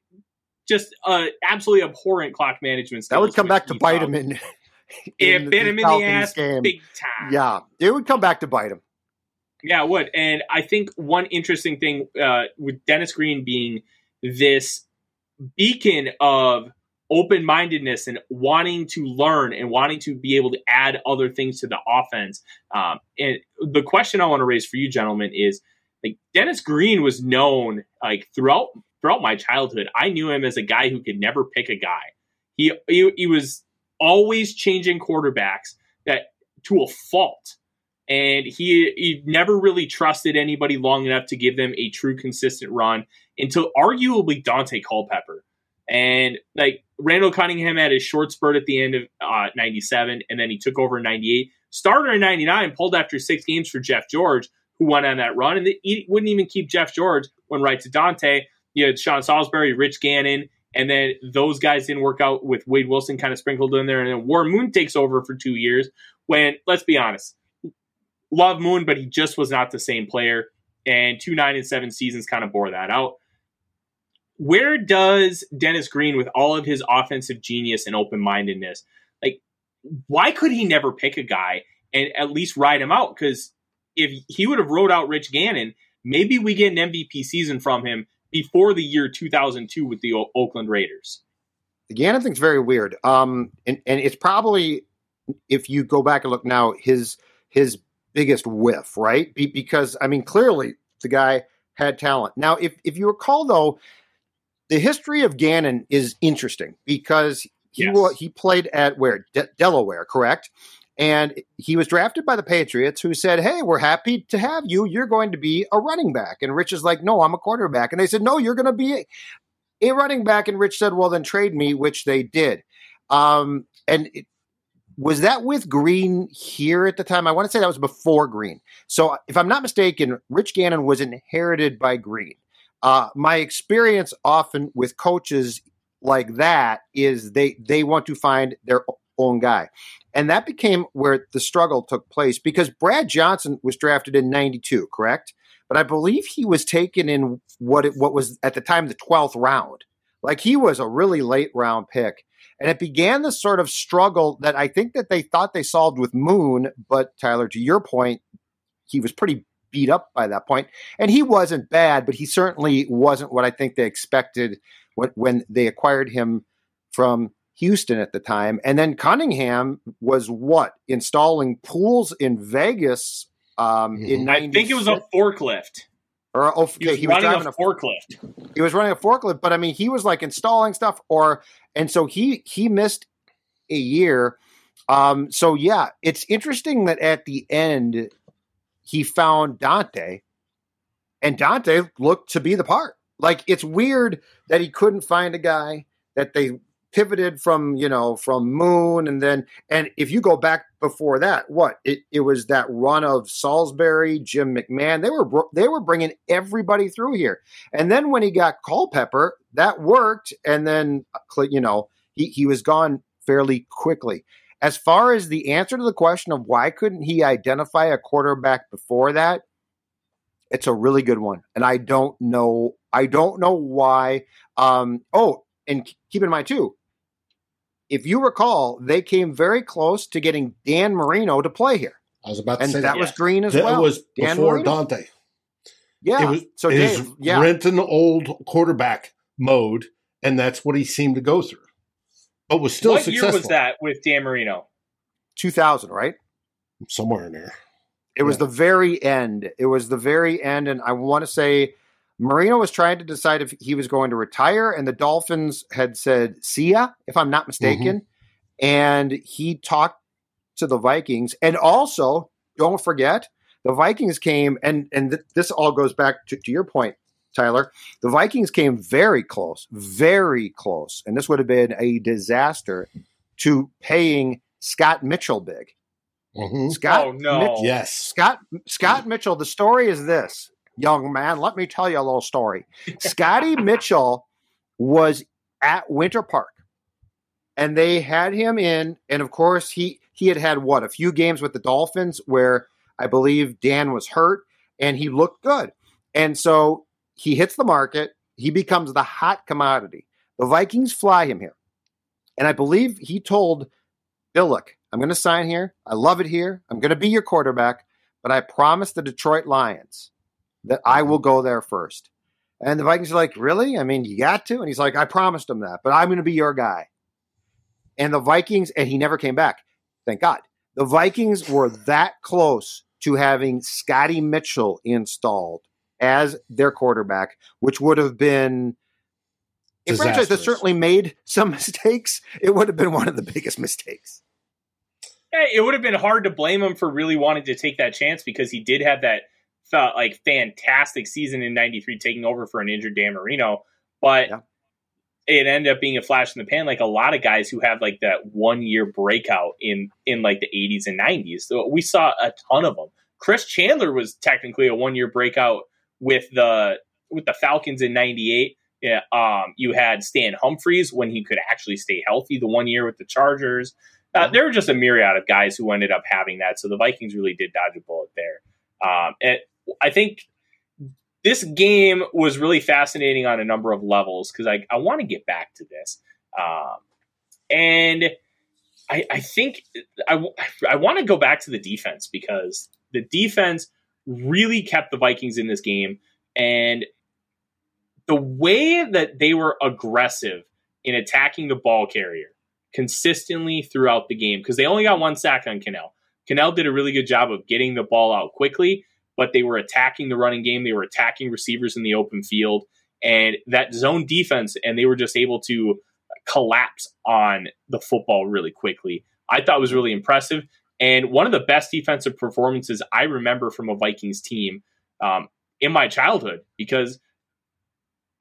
[SPEAKER 2] just uh, absolutely abhorrent clock management.
[SPEAKER 4] That would come back to bite him in.
[SPEAKER 2] it bit him in the ass game. big time.
[SPEAKER 4] Yeah, it would come back to bite him.
[SPEAKER 2] Yeah, it would. And I think one interesting thing uh, with Dennis Green being this beacon of open mindedness and wanting to learn and wanting to be able to add other things to the offense. Um, and the question I want to raise for you, gentlemen, is like Dennis Green was known like throughout throughout my childhood. I knew him as a guy who could never pick a guy. He he, he was always changing quarterbacks that to a fault. And he he never really trusted anybody long enough to give them a true consistent run until arguably Daunte Culpepper. And like Randall Cunningham had his short spurt at the end of uh, 97, and then he took over in 98. Started in 99, pulled after six games for Jeff George, who went on that run. And he wouldn't even keep Jeff George, went right to Daunte. You had Sean Salisbury, Rich Gannon, and then those guys didn't work out with Wade Wilson kind of sprinkled in there. And then War Moon takes over for two years when, let's be honest, love Moon, but he just was not the same player. And two, nine, and seven seasons kind of bore that out where does Dennis Green, with all of his offensive genius and open mindedness, like, why could he never pick a guy and at least ride him out? Because if he would have rode out Rich Gannon, maybe we get an MVP season from him before the year 2002 with the o- Oakland Raiders.
[SPEAKER 4] The Gannon thing's very weird. Um, and, and it's probably, if you go back and look now, his his biggest whiff, right? Be, because, I mean, clearly the guy had talent. Now, if, if you recall, though, the history of Gannon is interesting because he yes. he played at where De- Delaware, correct? And he was drafted by the Patriots, who said, "Hey, we're happy to have you. You're going to be a running back." And Rich is like, "No, I'm a quarterback." And they said, "No, you're going to be a, a running back." And Rich said, "Well, then trade me," which they did. Um, and it, was that with Green here at the time? I want to say that was before Green. So, if I'm not mistaken, Rich Gannon was inherited by Green. Uh, my experience often with coaches like that is they they want to find their own guy. And that became where the struggle took place because Brad Johnson was drafted in 92, correct? But I believe he was taken in what it, what was at the time the 12th round. Like he was a really late round pick. And it began this sort of struggle that I think that they thought they solved with Moon, but Tyler, to your point, he was pretty beat up by that point. And he wasn't bad, but he certainly wasn't what I think they expected when, when they acquired him from Houston at the time. And then Cunningham was what? Installing pools in Vegas um, in
[SPEAKER 2] mm-hmm. I think it was a forklift.
[SPEAKER 4] Or oh, okay, he was,
[SPEAKER 2] he was running a, a forklift.
[SPEAKER 4] He was running a forklift, but I mean, he was like installing stuff, or and so he he missed a year. Um, so yeah, it's interesting that at the end he found Daunte, and Daunte looked to be the part. Like it's weird that he couldn't find a guy that they pivoted from, you know, from Moon, and then and if you go back before that, what it, it was that run of Salisbury, Jim McMahon. They were they were bringing everybody through here, and then when he got Culpepper, that worked, and then you know he he was gone fairly quickly. As far as the answer to the question of why couldn't he identify a quarterback before that, it's a really good one, and I don't know. I don't know why. Um, oh, and keep in mind too, if you recall, they came very close to getting Dan Marino to play here.
[SPEAKER 3] I was about to
[SPEAKER 4] and
[SPEAKER 3] say
[SPEAKER 4] that,
[SPEAKER 3] that
[SPEAKER 4] was Green as
[SPEAKER 3] that
[SPEAKER 4] well.
[SPEAKER 3] That was Dan before Marino. Daunte.
[SPEAKER 4] Yeah.
[SPEAKER 3] It was,
[SPEAKER 4] so
[SPEAKER 3] it
[SPEAKER 4] Dave, yeah.
[SPEAKER 3] renting old quarterback mode, and that's what he seemed to go through but was still
[SPEAKER 2] what
[SPEAKER 3] successful.
[SPEAKER 2] year was that with Dan Marino?
[SPEAKER 4] 2000, right?
[SPEAKER 3] Somewhere in there.
[SPEAKER 4] It yeah. was the very end. It was the very end, and I want to say Marino was trying to decide if he was going to retire, and the Dolphins had said "see ya," if I'm not mistaken, mm-hmm. and he talked to the Vikings, and also don't forget the Vikings came, and and th- this all goes back to, to your point. Tyler. The Vikings came very close, very close, and this would have been a disaster to paying Scott Mitchell big.
[SPEAKER 3] Mm-hmm.
[SPEAKER 4] Scott,
[SPEAKER 2] oh no,
[SPEAKER 3] yes,
[SPEAKER 4] Scott Scott Mitchell. The story is this: young man, let me tell you a little story. [LAUGHS] Scotty Mitchell was at Winter Park and they had him in and of course he he had had what a few games with the Dolphins where I believe Dan was hurt and he looked good. And so he hits the market, he becomes the hot commodity. The Vikings fly him here. And I believe he told Bill, look, I'm going to sign here. I love it here. I'm going to be your quarterback, but I promise the Detroit Lions that I will go there first. And the Vikings are like, really? I mean, you got to? And he's like, I promised him that, but I'm going to be your guy. And the Vikings, and he never came back. Thank God. The Vikings were that close to having Scotty Mitchell installed as their quarterback, which would have been a franchise that certainly made some [LAUGHS] mistakes. It would have been one of the biggest mistakes.
[SPEAKER 2] Yeah, it would have been hard to blame him for really wanting to take that chance because he did have that uh, like fantastic season in '93, taking over for an injured Dan Marino. But yeah. it ended up being a flash in the pan, like a lot of guys who have like that one year breakout in in like the '80s and '90s. So we saw a ton of them. Chris Chandler was technically a one year breakout with the with the Falcons in '98. Yeah, um, you had Stan Humphries when he could actually stay healthy the one year with the Chargers. Uh, there were just a myriad of guys who ended up having that. So the Vikings really did dodge a bullet there. Um, and I think this game was really fascinating on a number of levels because I, I want to get back to this. Um, and I, I think I, I want to go back to the defense because the defense really kept the Vikings in this game. And the way that they were aggressive in attacking the ball carrier consistently throughout the game, because they only got one sack on Kanell. Kanell did a really good job of getting the ball out quickly, but they were attacking the running game. They were attacking receivers in the open field and that zone defense, and they were just able to collapse on the football really quickly. I thought was really impressive. And one of the best defensive performances I remember from a Vikings team um, in my childhood, because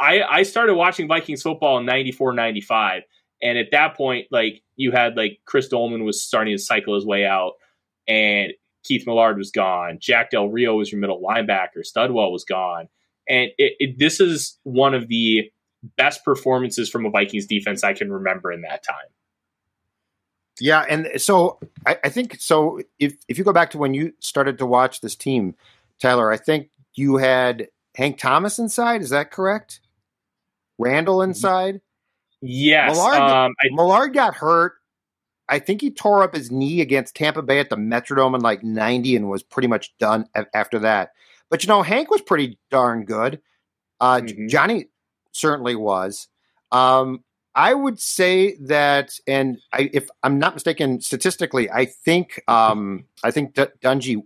[SPEAKER 2] I, I started watching Vikings football in 94, 95. And at that point, like you had like Chris Doleman was starting to cycle his way out and Keith Millard was gone. Jack Del Rio was your middle linebacker. Studwell was gone. And it, it, this is one of the best performances from a Vikings defense I can remember in that time.
[SPEAKER 4] Yeah, and so I, I, think so. If if you go back to when you started to watch this team, Tyler, I think you had Hank Thomas inside. Is that correct? Randle inside.
[SPEAKER 2] Yes,
[SPEAKER 4] Millard, um, I, Millard got hurt. I think he tore up his knee against Tampa Bay at the Metrodome in like '90 and was pretty much done after that. But you know, Hank was pretty darn good. Uh, mm-hmm. Johnny certainly was. Um, I would say that, and I, if I'm not mistaken, statistically, I think um, I think D- Dungy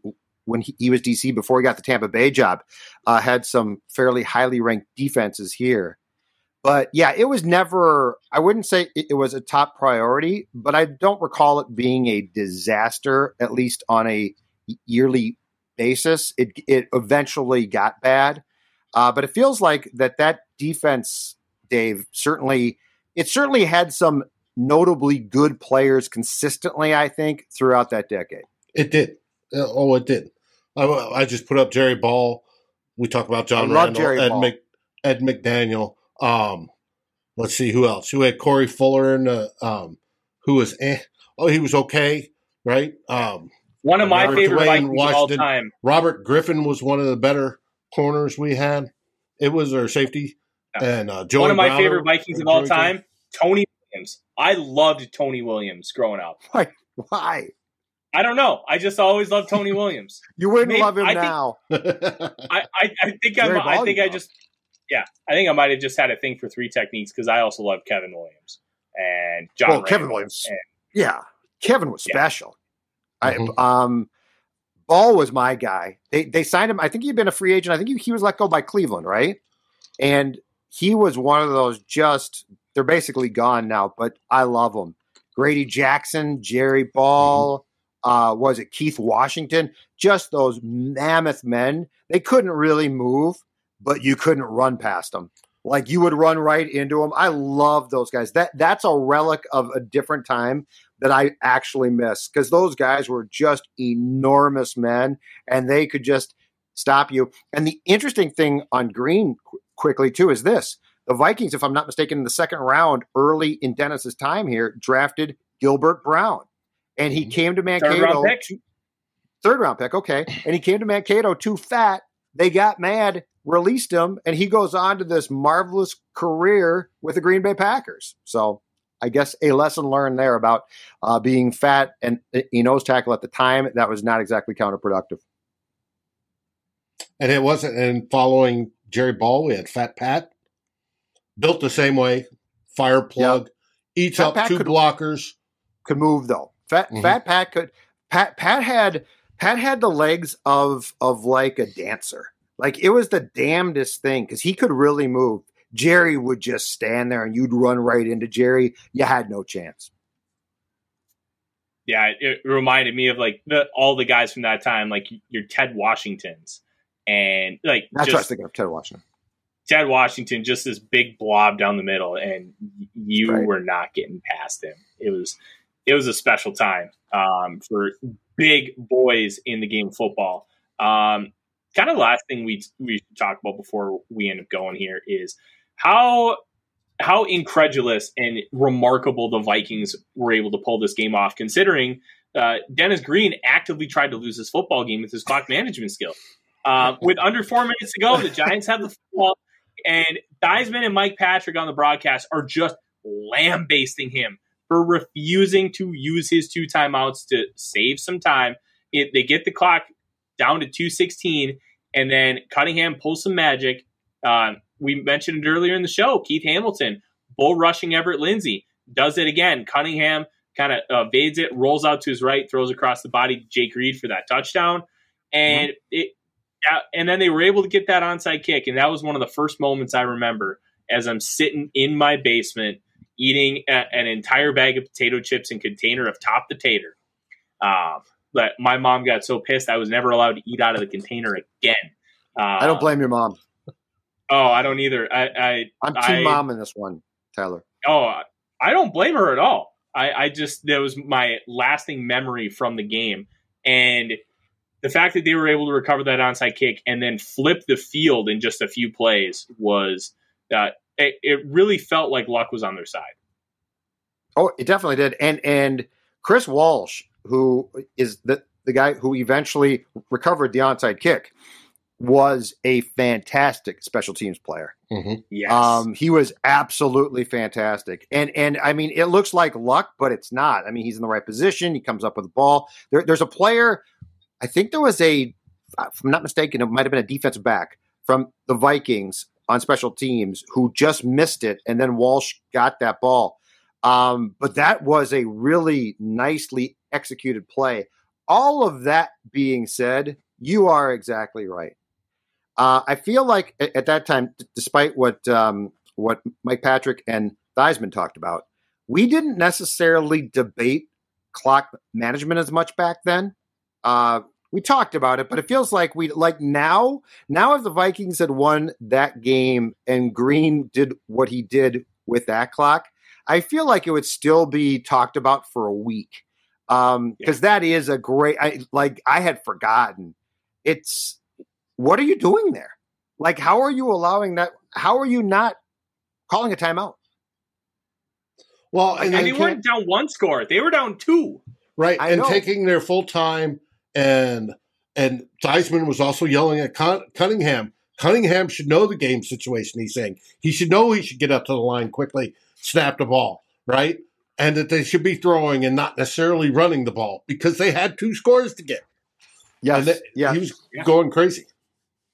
[SPEAKER 4] when he, he, was DC before he got the Tampa Bay job, uh, had some fairly highly ranked defenses here. But yeah, it was never, I wouldn't say it, was a top priority, but I don't recall it being a disaster, at least on a yearly basis. It, it eventually got bad. Uh, but it feels like that that defense, Dave, certainly, it certainly had some notably good players consistently, I think, throughout that decade.
[SPEAKER 3] It did. Uh, oh, it did. I, I just put up Jerry Ball. We talk about John Randle, Ed, Mc, Ed McDaniel. Um, let's see who else. Who had Corey Fuller in the, um, who was eh, oh he was okay, right? Um,
[SPEAKER 2] one of my Robert favorite Dewayne, Vikings Washington. all time.
[SPEAKER 3] Robert Griffith was one of the better corners we had. It was our safety yeah. and uh, Joey
[SPEAKER 2] one of my
[SPEAKER 3] Browner,
[SPEAKER 2] favorite Vikings of all time, Tony Williams. I loved Tony Williams growing up.
[SPEAKER 4] Why? Why?
[SPEAKER 2] I don't know. I just always loved Tony [LAUGHS] Williams.
[SPEAKER 4] you wouldn't Maybe, love him
[SPEAKER 2] I
[SPEAKER 4] now.
[SPEAKER 2] Think, I, I, I think I'm, I think I just yeah, I think I might have just had a thing for three techniques because I also love Kevin Williams and John. Well,
[SPEAKER 4] Kevin Williams, and, yeah, Kevin was special. Yeah. Mm-hmm. I um, Ball was my guy. They they signed him. I think he'd been a free agent. I think he, he was let go by Cleveland, right? And he was one of those just they're basically gone now, but I love them. Grady Jackson, Jerry Ball, mm-hmm. uh, was it Keith Washington? Just those mammoth men. They couldn't really move, but you couldn't run past them. Like you would run right into them. I love those guys. That that's a relic of a different time that I actually miss because those guys were just enormous men and they could just stop you. And the interesting thing on Green qu- quickly too is this: the Vikings, if I'm not mistaken, in the second round, early in Dennis's time here, drafted Gilbert Brown, and he mm-hmm. came to Mankato. Third round pick. Third round pick, okay, and he came to Mankato too fat. They got mad, released him, and he goes on to this marvelous career with the Green Bay Packers. So I guess a lesson learned there about uh, being fat and he nose tackle at the time that was not exactly counterproductive.
[SPEAKER 3] And it wasn't. And following Jerry Ball, we had Fat Pat, built the same way, fire plug, yep. eats Fat up Pat two could, blockers.
[SPEAKER 4] Could move though. Fat mm-hmm. Fat Pat could. Pat Pat had Pat had the legs of of like a dancer. Like it was the damnedest thing because he could really move. Jerry would just stand there and you'd run right into Jerry. You had no chance.
[SPEAKER 2] Yeah, it reminded me of like the, all the guys from that time, like your Ted Washingtons, and like
[SPEAKER 4] that's just, what I was thinking of Ted Washington.
[SPEAKER 2] Ted Washington, just this big blob down the middle, and you right. were not getting past him. It was it was a special time um, for big boys in the game of football. Um, kind of last thing we we talk about before we end up going here is how how incredulous and remarkable the Vikings were able to pull this game off, considering uh, Dennis Green actively tried to lose his football game with his clock management skill. Uh, with under four minutes to go, the Giants have the football, and Theismann and Mike Patrick on the broadcast are just lambasting him for refusing to use his two timeouts to save some time. It, they get the clock down to 216, and then Cunningham pulls some magic. Uh, we mentioned it earlier in the show. Keith Hamilton, bull rushing Everett Lindsay, does it again. Cunningham kind of uh, evades it, rolls out to his right, throws across the body Jake Reed for that touchdown. And mm-hmm. it, and then they were able to get that onside kick. And that was one of the first moments I remember as I'm sitting in my basement eating a, an entire bag of potato chips and container of top potato. Um, but my mom got so pissed I was never allowed to eat out of the container again.
[SPEAKER 4] Uh, I don't blame your mom.
[SPEAKER 2] Oh, I don't either. I, I
[SPEAKER 4] I'm team mom in this one, Tyler.
[SPEAKER 2] Oh, I don't blame her at all. I, I just that was my lasting memory from the game, and the fact that they were able to recover that onside kick and then flip the field in just a few plays was that uh, it, it really felt like luck was on their side.
[SPEAKER 4] Oh, it definitely did. And and Chris Walsh, who is the the guy who eventually recovered the onside kick, was a fantastic special teams player.
[SPEAKER 2] Mm-hmm. Yes.
[SPEAKER 4] Um, he was absolutely fantastic. And and I mean, it looks like luck, but it's not. I mean, he's in the right position. He comes up with the ball. There, there's a player. I think there was a, if I'm not mistaken, it might have been a defensive back from the Vikings on special teams who just missed it, and then Walsh got that ball. Um, but that was a really nicely executed play. All of that being said, you are exactly right. Uh, I feel like at, at, that time, despite what um, what Mike Patrick and Theismann talked about, we didn't necessarily debate clock management as much back then. Uh, we talked about it, but it feels like we like now. Now, if the Vikings had won that game and Green did what he did with that clock, I feel like it would still be talked about for a week because um, yeah. that is a great. I like. I had forgotten. It's what are you doing there? Like, how are you allowing that? How are you not calling a timeout?
[SPEAKER 2] Well, and, and they weren't down one score; they were down two.
[SPEAKER 3] Right, I and know. taking their full time, and and Theismann was also yelling at Con- Cunningham. Cunningham should know the game situation. He's saying he should know he should get up to the line quickly, snap the ball, right, and that they should be throwing and not necessarily running the ball because they had two scores to get.
[SPEAKER 4] Yes,
[SPEAKER 3] yeah, he was yeah. going crazy.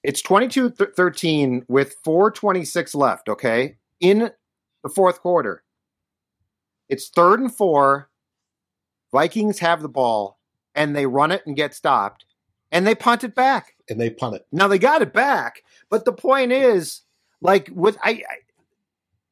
[SPEAKER 4] It's 22 13 with 426 left, okay? In the fourth quarter. It's third and four. Vikings have the ball and they run it and get stopped and they punt it back.
[SPEAKER 3] And they punt it.
[SPEAKER 4] Now they got it back, but the point is like with I, I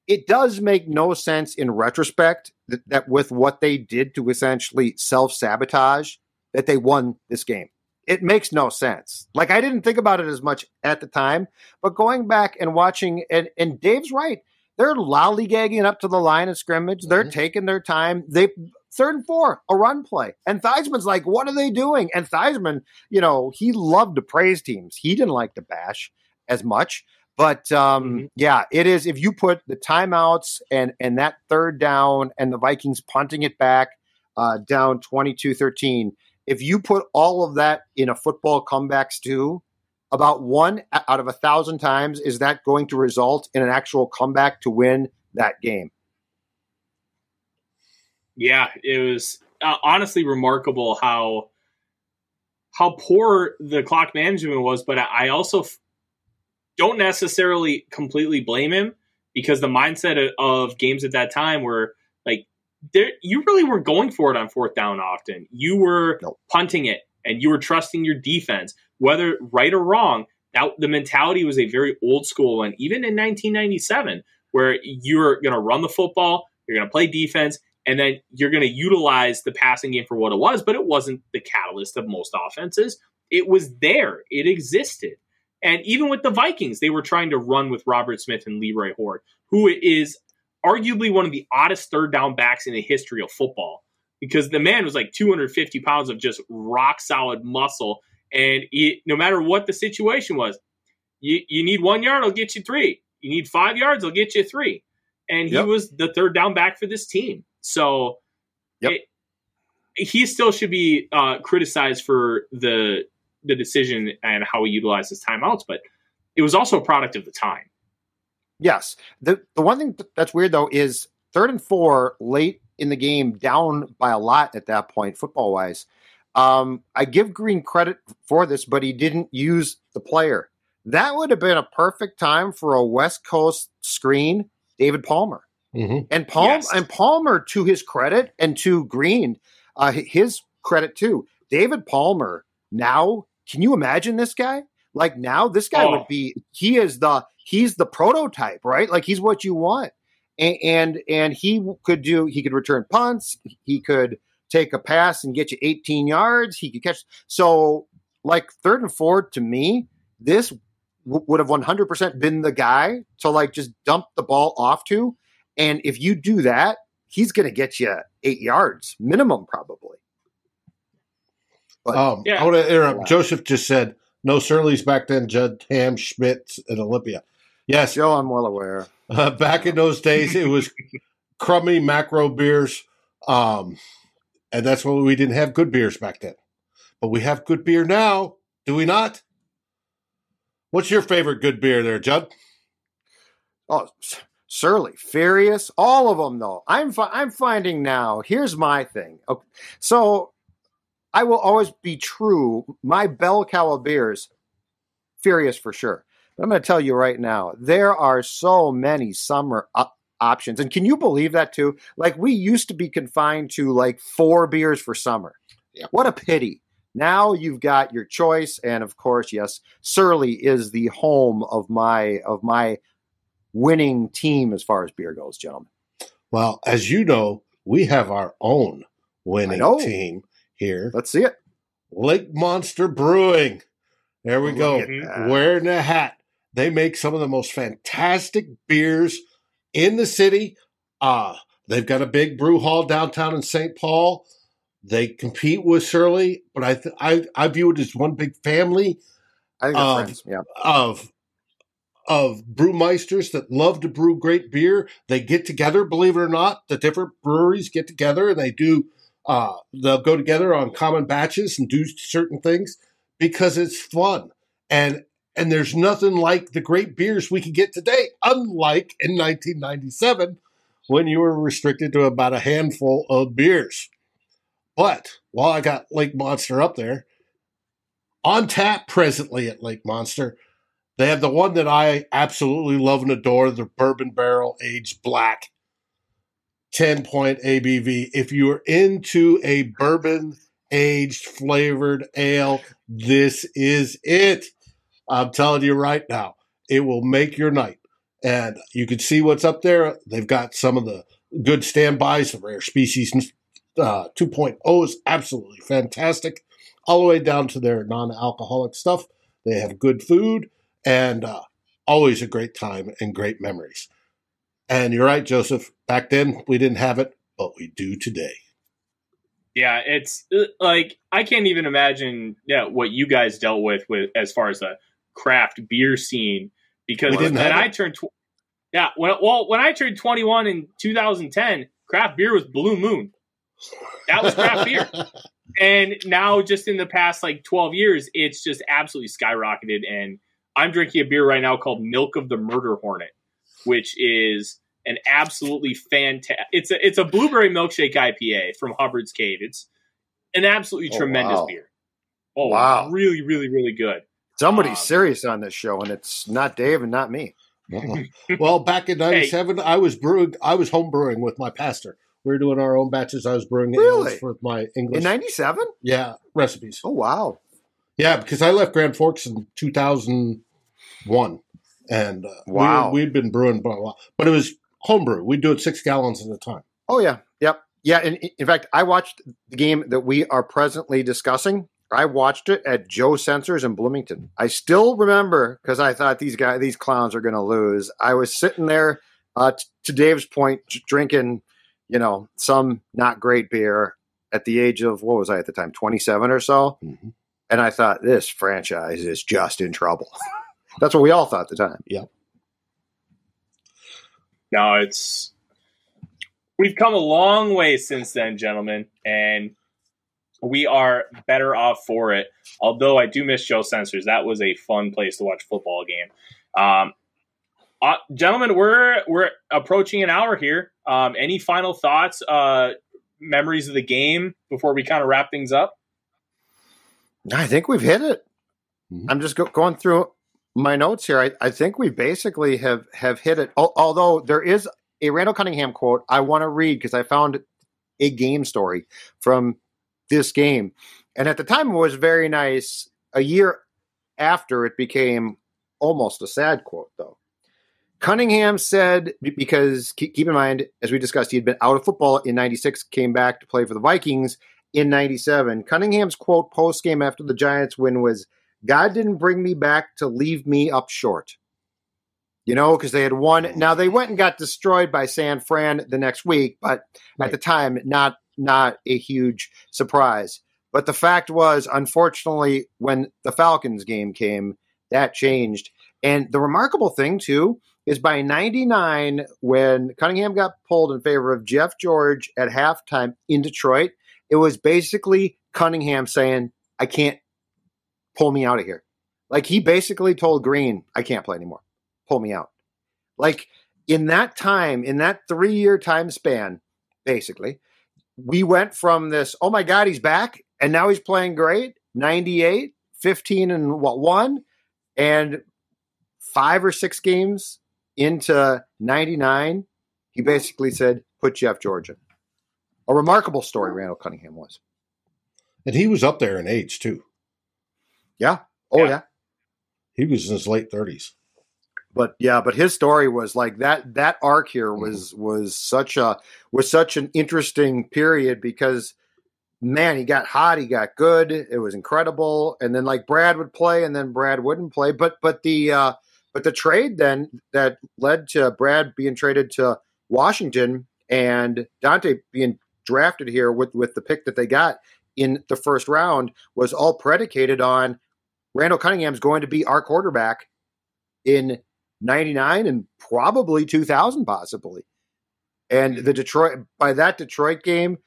[SPEAKER 4] it does make no sense in retrospect that, that with what they did to essentially self-sabotage that they won this game it makes no sense. Like I didn't think about it as much at the time, but going back and watching and and Dave's right. They're lollygagging up to the line of scrimmage. They're mm-hmm. taking their time. They third and four, a run play. And Theismann's like, what are they doing? And Theismann, you know, he loved to praise teams. He didn't like to bash as much. But um, mm-hmm. yeah, it is. If you put the timeouts and and that third down and the Vikings punting it back uh, down 22-13, if you put all of that in a football comeback stew, about one out of a thousand times is that going to result in an actual comeback to win that game.
[SPEAKER 2] Yeah, it was uh, honestly remarkable how how poor the clock management was, but I also don't necessarily completely blame him because the mindset of, games at that time were like there, you really weren't going for it on fourth down often. You were nope. punting it and you were trusting your defense, whether right or wrong. That the mentality was a very old school one, even in 1997, where you're going to run the football, you're going to play defense, and then you're going to utilize the passing game for what it was. But it wasn't the catalyst of most offenses. It was there. It existed. And even with the Vikings, they were trying to run with Robert Smith and Leroy Hoard, who is arguably one of the oddest third down backs in the history of football because the man was like 250 pounds of just rock solid muscle. And he, no matter what the situation was, you, you need one yard, I'll get you three. You need five yards, I'll get you three. And he yep. was the third down back for this team. So yep. it, he still should be uh, criticized for the the decision and how he utilized his timeouts, but it was also a product of the time.
[SPEAKER 4] Yes. The the one thing that's weird though is third and four late in the game, down by a lot at that point, football wise. Um, I give Green credit for this, but he didn't use the player. That would have been a perfect time for a West Coast screen, David Palmer. Mm-hmm. And Palmer yes. and Palmer, to his credit, and to Green, uh, his credit too. David Palmer now can you imagine this guy? Like now, this guy oh. would be he is the he's the prototype, right? Like he's what you want. And, and and he could do he could return punts, he could take a pass and get you 18 yards, he could catch so like third and fourth to me, this w- would have 100% been the guy to like just dump the ball off to. And if you do that, he's going to get you eight yards minimum, probably.
[SPEAKER 3] But, um, yeah. I want to interrupt. Joseph just said no Surly's back then. Judd Hamm, Schmidt, and Olympia. Yes,
[SPEAKER 4] Joe, I'm well aware.
[SPEAKER 3] Uh, back in those days, it was crummy macro beers, um, and that's why we didn't have good beers back then. But we have good beer now, do we not? What's your favorite good beer there, Judd?
[SPEAKER 4] Oh, Surly, Furious, all of them though. I'm fi- I'm finding now. Here's my thing. Okay. So I will always be true. My bell cow of beers, Furious for sure. But I'm going to tell you right now, there are so many summer op- options. And can you believe that too? Like we used to be confined to like four beers for summer. Yeah. What a pity. Now you've got your choice, and of course, yes, Surly is the home of my of my winning team as far as beer goes, gentlemen.
[SPEAKER 3] Well, as you know, we have our own winning team here.
[SPEAKER 4] Let's see it.
[SPEAKER 3] Lake Monster Brewing. There we go. Wearing a hat. They make some of the most fantastic beers in the city. Uh, they've got a big brew hall downtown in St. Paul. They compete with Surly, but I th- I, I view it as one big family
[SPEAKER 4] of, yeah.
[SPEAKER 3] of of brewmeisters that love to brew great beer. They get together, believe it or not, the different breweries get together and they do uh, they'll go together on common batches and do certain things because it's fun. And and there's nothing like the great beers we can get today, unlike in 1997 when you were restricted to about a handful of beers. But while I got Lake Monster up there, on tap presently at Lake Monster, they have the one that I absolutely love and adore, the bourbon barrel aged black. 10 point ABV. If you are into a bourbon aged flavored ale, this is it. I'm telling you right now, it will make your night. And you can see what's up there. They've got some of the good standbys, the rare species uh, 2.0 is absolutely fantastic, all the way down to their non alcoholic stuff. They have good food and uh, always a great time and great memories. And you're right, Joseph. Back then, we didn't have it, but we do today.
[SPEAKER 2] Yeah, it's uh, like I can't even imagine yeah, what you guys dealt with with as far as the craft beer scene because when I turned tw- yeah, when, well when I turned 21 in 2010, craft beer was Blue Moon. That was craft beer. [LAUGHS] And now just in the past like 12 years, it's just absolutely skyrocketed and I'm drinking a beer right now called Milk of the Murder Hornet, which is an absolutely fantastic. It's a it's a blueberry milkshake IPA from Hubbard's Cave. It's an absolutely oh, tremendous wow. beer. Oh wow, really, really, really good.
[SPEAKER 4] Somebody's um, serious on this show, and it's not Dave and not me. [LAUGHS]
[SPEAKER 3] well, back in '97, hey. I was brewing. I was home brewing with my pastor. We were doing our own batches. I was brewing really? with my English
[SPEAKER 4] in '97.
[SPEAKER 3] Yeah, recipes.
[SPEAKER 4] Oh wow.
[SPEAKER 3] Yeah, because I left Grand Forks in 2001, and uh, wow, we, had been brewing for a while, but it was homebrew. We'd do it six gallons at a time.
[SPEAKER 4] Oh yeah, yep, yeah. And in fact, I watched the game that we are presently discussing. I watched it at Joe Senser's in Bloomington. I still remember because I thought these guys, these clowns, are going to lose. I was sitting there, uh, t- to Dave's point, drinking, you know, some not great beer at the age of what was I at the time, twenty seven or so, mm-hmm. and I thought this franchise is just in trouble. [LAUGHS] That's what we all thought at the time.
[SPEAKER 3] Yep.
[SPEAKER 2] No, it's we've come a long way since then, gentlemen, and we are better off for it. Although I do miss Joe Senser's. That was a fun place to watch football game. Um, uh, gentlemen, we're we're approaching an hour here. Um, any final thoughts, uh, memories of the game before we kind of wrap things up?
[SPEAKER 4] I think we've hit it. Mm-hmm. I'm just go- going through my notes here, I, I think we basically have have hit it. Although there is a Randall Cunningham quote I want to read because I found a game story from this game, and at the time it was very nice. A year after, it became almost a sad quote, though. Cunningham said, because keep, in mind, as we discussed, he had been out of football in 96, came back to play for the Vikings in 97. Cunningham's quote post game after the Giants win was, God didn't bring me back to leave me up short. You know, because they had won. Now they went and got destroyed by San Fran the next week, but right. at the time, not not a huge surprise. But the fact was, unfortunately, when the Falcons game came, that changed. And the remarkable thing too is by 99, when Cunningham got pulled in favor of Jeff George at halftime in Detroit, it was basically Cunningham saying, I can't pull me out of here. Like he basically told Green, I can't play anymore. Pull me out. Like in that time, in that three year time span, basically, we went from this, oh my God, he's back. And now he's playing great 98, 15 and what, one? And five or six games into 99, he basically said, put Jeff George in. A remarkable story, Randall Cunningham was.
[SPEAKER 3] And he was up there in age, too.
[SPEAKER 4] Yeah. Oh yeah. yeah.
[SPEAKER 3] He was in his late thirties.
[SPEAKER 4] But yeah, but his story was like that. That arc here mm-hmm. was mm-hmm. was such a was such an interesting period because man, he got hot, he got good, it was incredible, and then like Brad would play, and then Brad wouldn't play. But but the uh, but the trade then that led to Brad being traded to Washington and Daunte being drafted here with with the pick that they got in the first round was all predicated on Randall Cunningham's going to be our quarterback in 99 and probably 2000 possibly. And the Detroit by that Detroit game,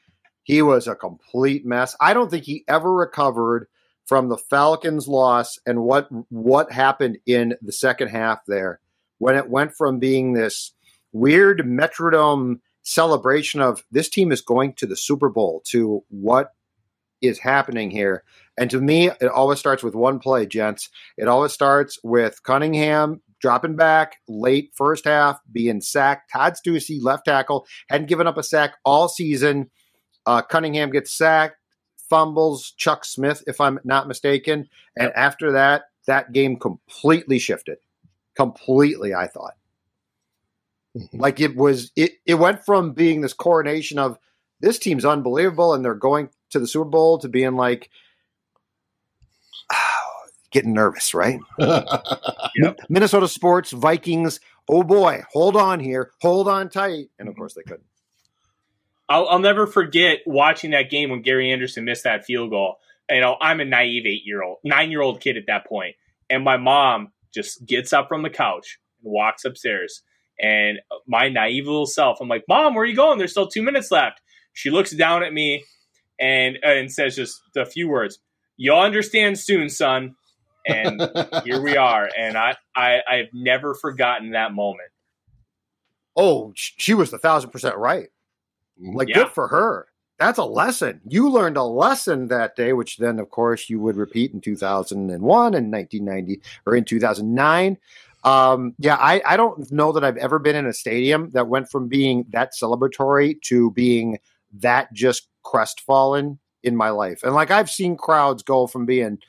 [SPEAKER 4] he was a complete mess. I don't think he ever recovered from the Falcons loss and what what happened in the second half there when it went from being this weird Metrodome celebration of this team is going to the Super Bowl to what is happening here. And to me, it always starts with one play, gents. It always starts with Cunningham dropping back late first half, being sacked. Todd Steussie, left tackle, hadn't given up a sack all season. Uh, Cunningham gets sacked, fumbles Chuck Smith, if I'm not mistaken. And after that, that game completely shifted. Completely, I thought. Mm-hmm. Like it was, it, it went from being this coronation of this team's unbelievable and they're going to the Super Bowl to being like [SIGHS] getting nervous, right? [LAUGHS] yep. Minnesota sports, Vikings. Oh boy, hold on here, hold on tight, and of course they couldn't.
[SPEAKER 2] I'll, I'll never forget watching that game when Gary Anderson missed that field goal. You know, I'm a naive eight year old, nine year old kid at that point, and my mom just gets up from the couch and walks upstairs. And my naive little self, I'm like, "Mom, where are you going? There's still two minutes left." She looks down at me and and says just a few words. You'll understand soon, son. And [LAUGHS] here we are. And I, I I've never forgotten that moment.
[SPEAKER 4] Oh, she was a thousand percent right. Like, yeah. good for her. That's a lesson. You learned a lesson that day, which then, of course, you would repeat in 2001 and 1990 or in 2009. Um, yeah, I, I don't know that I've ever been in a stadium that went from being that celebratory to being that just crestfallen in my life. And like I've seen crowds go from being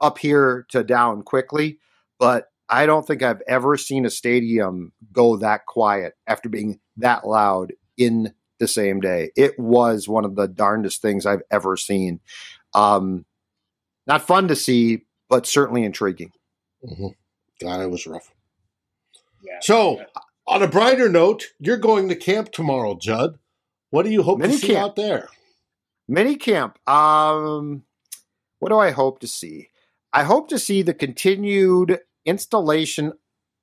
[SPEAKER 4] up here to down quickly, but I don't think I've ever seen a stadium go that quiet after being that loud in the same day. It was one of the darndest things I've ever seen. Um, not fun to see, but certainly intriguing.
[SPEAKER 3] Mm-hmm. God, it was rough. Yeah. So, on a brighter note, you're going to camp tomorrow, Judd. What do you hope to see out there?
[SPEAKER 4] Mini camp. Um, what do I hope to see? I hope to see the continued installation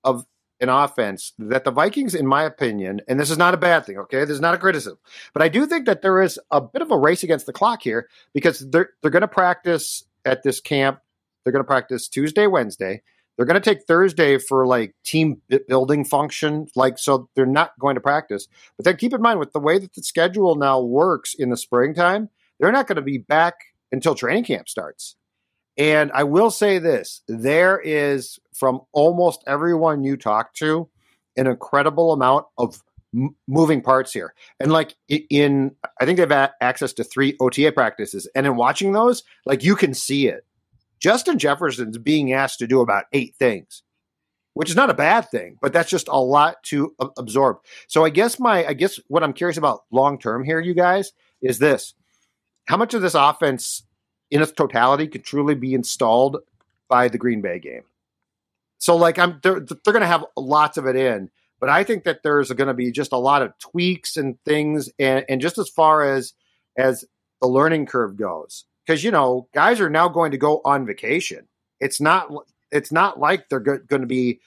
[SPEAKER 4] of an offense that the Vikings, in my opinion, and this is not a bad thing, okay? This is not a criticism, but I do think that there is a bit of a race against the clock here because they're they're going to practice at this camp. They're going to practice Tuesday, Wednesday. They're going to take Thursday for like team building function, like so they're not going to practice. But then keep in mind with the way that the schedule now works in the springtime, they're not going to be back until training camp starts. And I will say this there is, from almost everyone you talk to, an incredible amount of moving parts here. And like in, I think they've had access to three OTA practices. And in watching those, like you can see it. Justin Jefferson's being asked to do about eight things, which is not a bad thing, but that's just a lot to absorb. So I guess my, I guess what I'm curious about long term here, you guys, is this. How much of this offense in its totality could truly be installed by the Green Bay game. So like I'm they're they're going to have lots of it in, but I think that there's going to be just a lot of tweaks and things and and just as far as as the learning curve goes because you know guys are now going to go on vacation. It's not it's not like they're go- going to be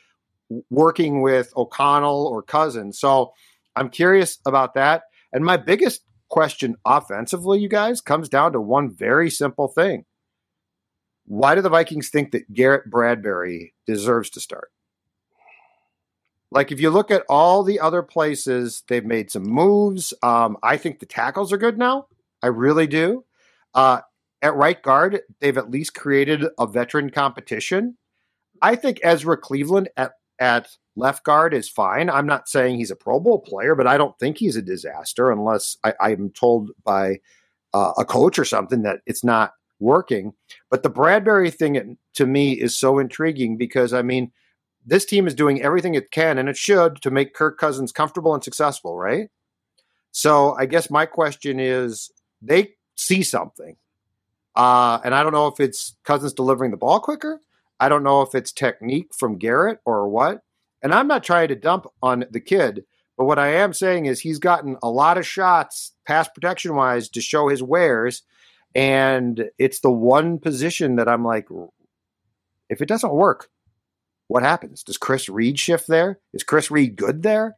[SPEAKER 4] working with O'Connell or Cousins. So I'm curious about that. And my biggest question offensively, you guys, comes down to one very simple thing. Why do the Vikings think that Garrett Bradbury deserves to start? Like, if you look at all the other places, they've made some moves. Um, I think the tackles are good now. I really do. Uh, at right guard, they've at least created a veteran competition. I think Ezra Cleveland at at left guard is fine. I'm not saying he's a Pro Bowl player, but I don't think he's a disaster unless I, am told by uh, a coach or something that it's not working. But the Bradbury thing to me is so intriguing because, I mean, this team is doing everything it can and it should to make Kirk Cousins comfortable and successful, right? So I guess my question is they see something. Uh, and I don't know if it's Cousins delivering the ball quicker. I don't know if it's technique from Garrett or what. And I'm not trying to dump on the kid, but what I am saying is he's gotten a lot of shots, pass protection wise, to show his wares. And it's the one position that I'm like, if it doesn't work, what happens? Does Chris Reed shift there? Is Chris Reed good there?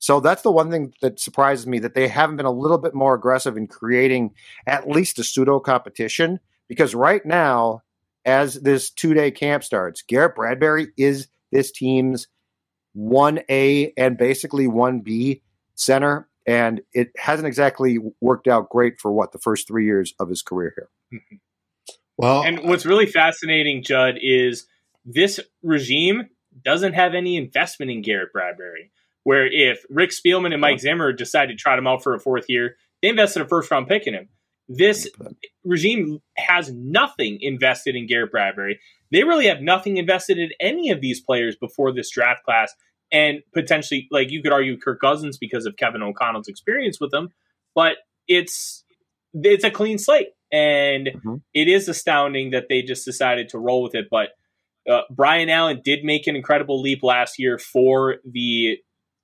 [SPEAKER 4] So that's the one thing that surprises me that they haven't been a little bit more aggressive in creating at least a pseudo competition. Because right now, as this two day camp starts. Garrett Bradbury is this team's 1A and basically 1B center. And it hasn't exactly worked out great for what the first three years of his career here. Mm-hmm.
[SPEAKER 2] Well, and what's really fascinating, Judd, is this regime doesn't have any investment in Garrett Bradbury. Where if Rick Spielman and Mike Zimmer decide to trot him out for a fourth year, they invested a first round pick in him. This regime has nothing invested in Garrett Bradbury. They really have nothing invested in any of these players before this draft class, and potentially, like you could argue, Kirk Cousins because of Kevin O'Connell's experience with them. But it's it's a clean slate, and mm-hmm. it is astounding that they just decided to roll with it. But uh, Brian Allen did make an incredible leap last year for the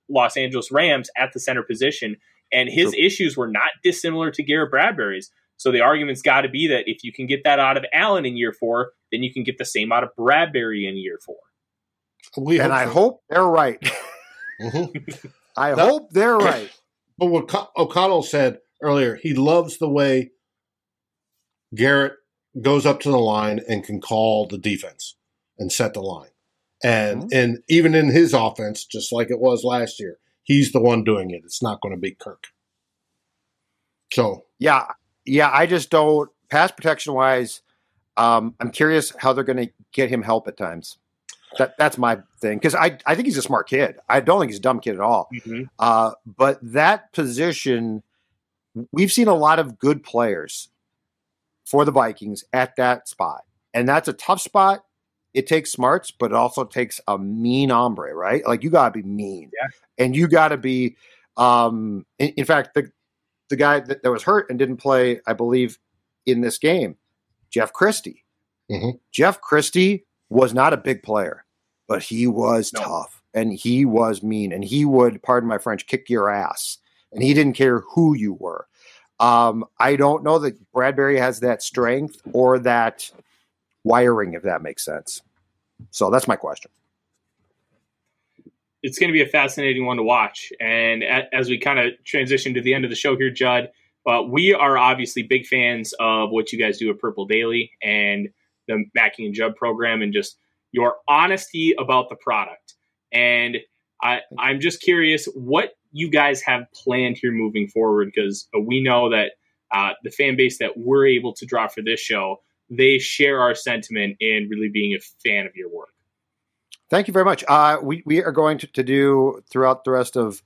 [SPEAKER 2] Los Angeles Rams at the center position And his True. issues were not dissimilar to Garrett Bradbury's. So the argument's got to be that if you can get that out of Allen in year four, then you can get the same out of Bradbury in year four.
[SPEAKER 4] We and hope I so. hope they're right. [LAUGHS] mm-hmm. [LAUGHS] I that, hope they're [CLEARS THROAT] right.
[SPEAKER 3] But what O'Connell said earlier, he loves the way Garrett goes up to the line and can call the defense and set the line. And mm-hmm. and even in his offense, just like it was last year, he's the one doing it. It's not going to be Kirk. So
[SPEAKER 4] yeah, yeah, I just don't pass protection wise. Um, I'm curious how they're going to get him help at times. That that's my thing because I I think he's a smart kid. I don't think he's a dumb kid at all. Mm-hmm. Uh, but that position, we've seen a lot of good players for the Vikings at that spot, and that's a tough spot. It takes smarts, but it also takes a mean hombre, right? Like you got to be mean,
[SPEAKER 2] yeah.
[SPEAKER 4] and you got to be. Um, in, in fact, the the guy that, that was hurt and didn't play, I believe, in this game, Jeff Christie. Mm-hmm. Jeff Christie was not a big player, but he was no. tough and he was mean and he would, pardon my French, kick your ass. And he didn't care who you were. Um, I don't know that Bradbury has that strength or that wiring, if that makes sense. So that's my question
[SPEAKER 2] it's going to be a fascinating one to watch. And as we kind of transition to the end of the show here, Judd, uh, we are obviously big fans of what you guys do at Purple Daily and the Mackey and Judd program, and just your honesty about the product. And I, I'm just curious what you guys have planned here moving forward, because we know that uh, the fan base that we're able to draw for this show, they share our sentiment in really being a fan of your work.
[SPEAKER 4] Thank you very much. Uh, we, we are going to, to do throughout the rest of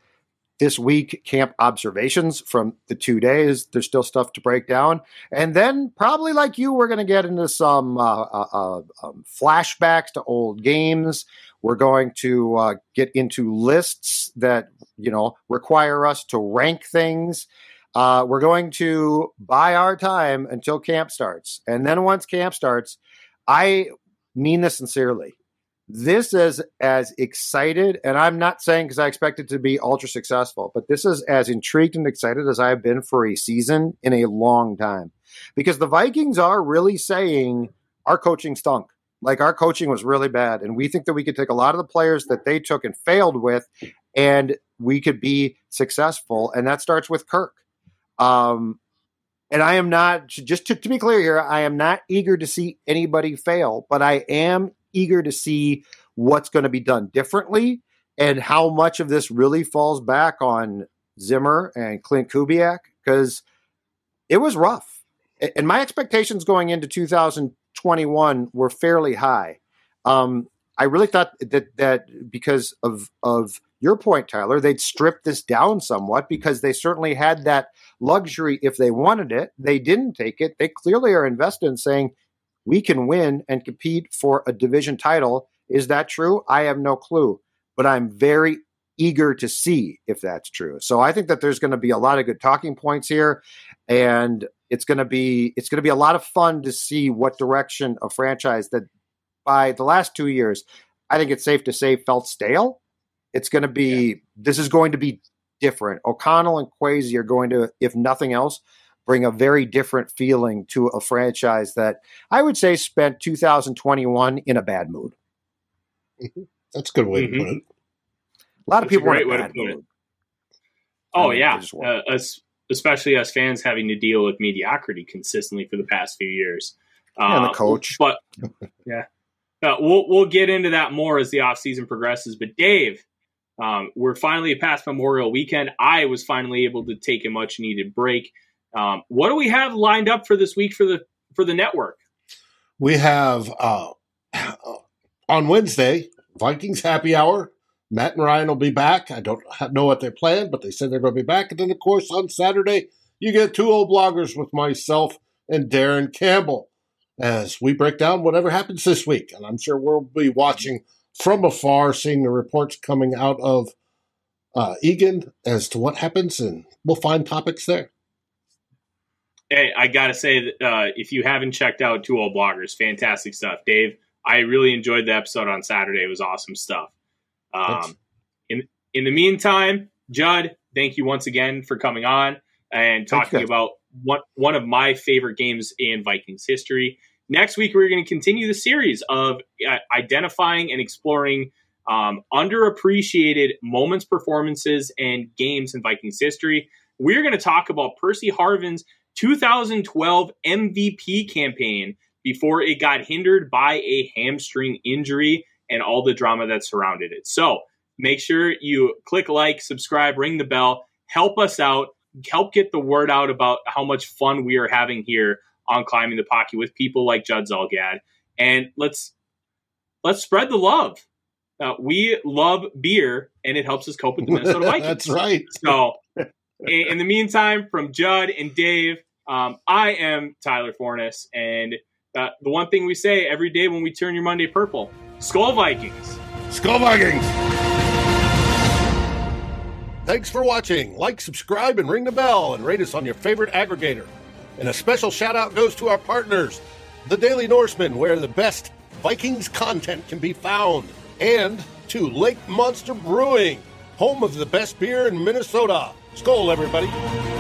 [SPEAKER 4] this week camp observations from the two days. There's still stuff to break down. And then, probably like you, we're going to get into some uh, uh, uh, um, flashbacks to old games. We're going to uh, get into lists that, you know, require us to rank things. Uh, we're going to buy our time until camp starts. And then once camp starts, I mean this sincerely this is as excited, and I'm not saying because I expect it to be ultra successful, but this is as intrigued and excited as I've been for a season in a long time. Because the Vikings are really saying our coaching stunk. Like our coaching was really bad. And we think that we could take a lot of the players that they took and failed with, and we could be successful. And that starts with Kirk. Um, and I am not, just to, to be clear here, I am not eager to see anybody fail, but I am eager to see what's going to be done differently and how much of this really falls back on Zimmer and Klint Kubiak because it was rough. And my expectations going into 2021 were fairly high. Um, I really thought that that because of of your point, Tyler, they'd strip this down somewhat because they certainly had that luxury if they wanted it. They didn't take it. They clearly are invested in saying, we can win and compete for a division title. Is that true? I have no clue, but I'm very eager to see if that's true. So I think that there's going to be a lot of good talking points here and it's going to be it's going to be a lot of fun to see what direction a franchise that by the last 2 years I think it's safe to say felt stale. It's going to be yeah. this is going to be different. O'Connell and Kwesi are going to if nothing else bring a very different feeling to a franchise that I would say spent 2021 in a bad mood.
[SPEAKER 3] Mm-hmm. That's a good way mm-hmm. to put it.
[SPEAKER 4] A lot of people are in a bad mood. It.
[SPEAKER 2] Oh I mean, yeah, uh, us, especially as fans having to deal with mediocrity consistently for the past few years.
[SPEAKER 4] Uh, and the coach,
[SPEAKER 2] but yeah, uh, we'll we'll get into that more as the offseason progresses. But Dave, um, we're finally past Memorial Weekend. I was finally able to take a much needed break. Um, what do we have lined up for this week for the for the network?
[SPEAKER 3] We have uh, [CLEARS THROAT] on Wednesday Vikings happy hour. Matt and Ryan will be back. I don't know what they planned, but they said they're going to be back. And then, of course, on Saturday, you get two old bloggers with myself and Darren Campbell as we break down whatever happens this week. And I'm sure we'll be watching from afar, seeing the reports coming out of uh, Eagan as to what happens, and we'll find topics there.
[SPEAKER 2] Hey, I gotta say that uh, if you haven't checked out Two Old Bloggers, fantastic stuff, Dave. I really enjoyed the episode on Saturday. It was awesome stuff. Um, in in the meantime, Judd, thank you once again for coming on and talking about one one of my favorite games in Vikings history. Next week, we're going to continue the series of uh, identifying and exploring um, underappreciated moments, performances, and games in Vikings history. We're going to talk about Percy Harvin's 2012 MVP campaign before it got hindered by a hamstring injury and all the drama that surrounded it. So make sure you click like, subscribe, ring the bell, help us out, help get the word out about how much fun we are having here on climbing the pocket with people like Judd Zulgad. And let's let's spread the love. Uh, we love beer, and it helps us cope with the Minnesota [LAUGHS] Vikings.
[SPEAKER 3] That's right.
[SPEAKER 2] So, in, in, the meantime, from Judd and Dave, um, I am Tyler Forness, and uh, the one thing we say every day when we turn your Monday purple: Skol Vikings.
[SPEAKER 3] Skol Vikings. Thanks for watching. Like, subscribe, and ring the bell, and rate us on your favorite aggregator. And a special shout out goes to our partners, the Daily Norseman, where the best Vikings content can be found and to Lake Monster Brewing, home of the best beer in Minnesota. Skol, everybody.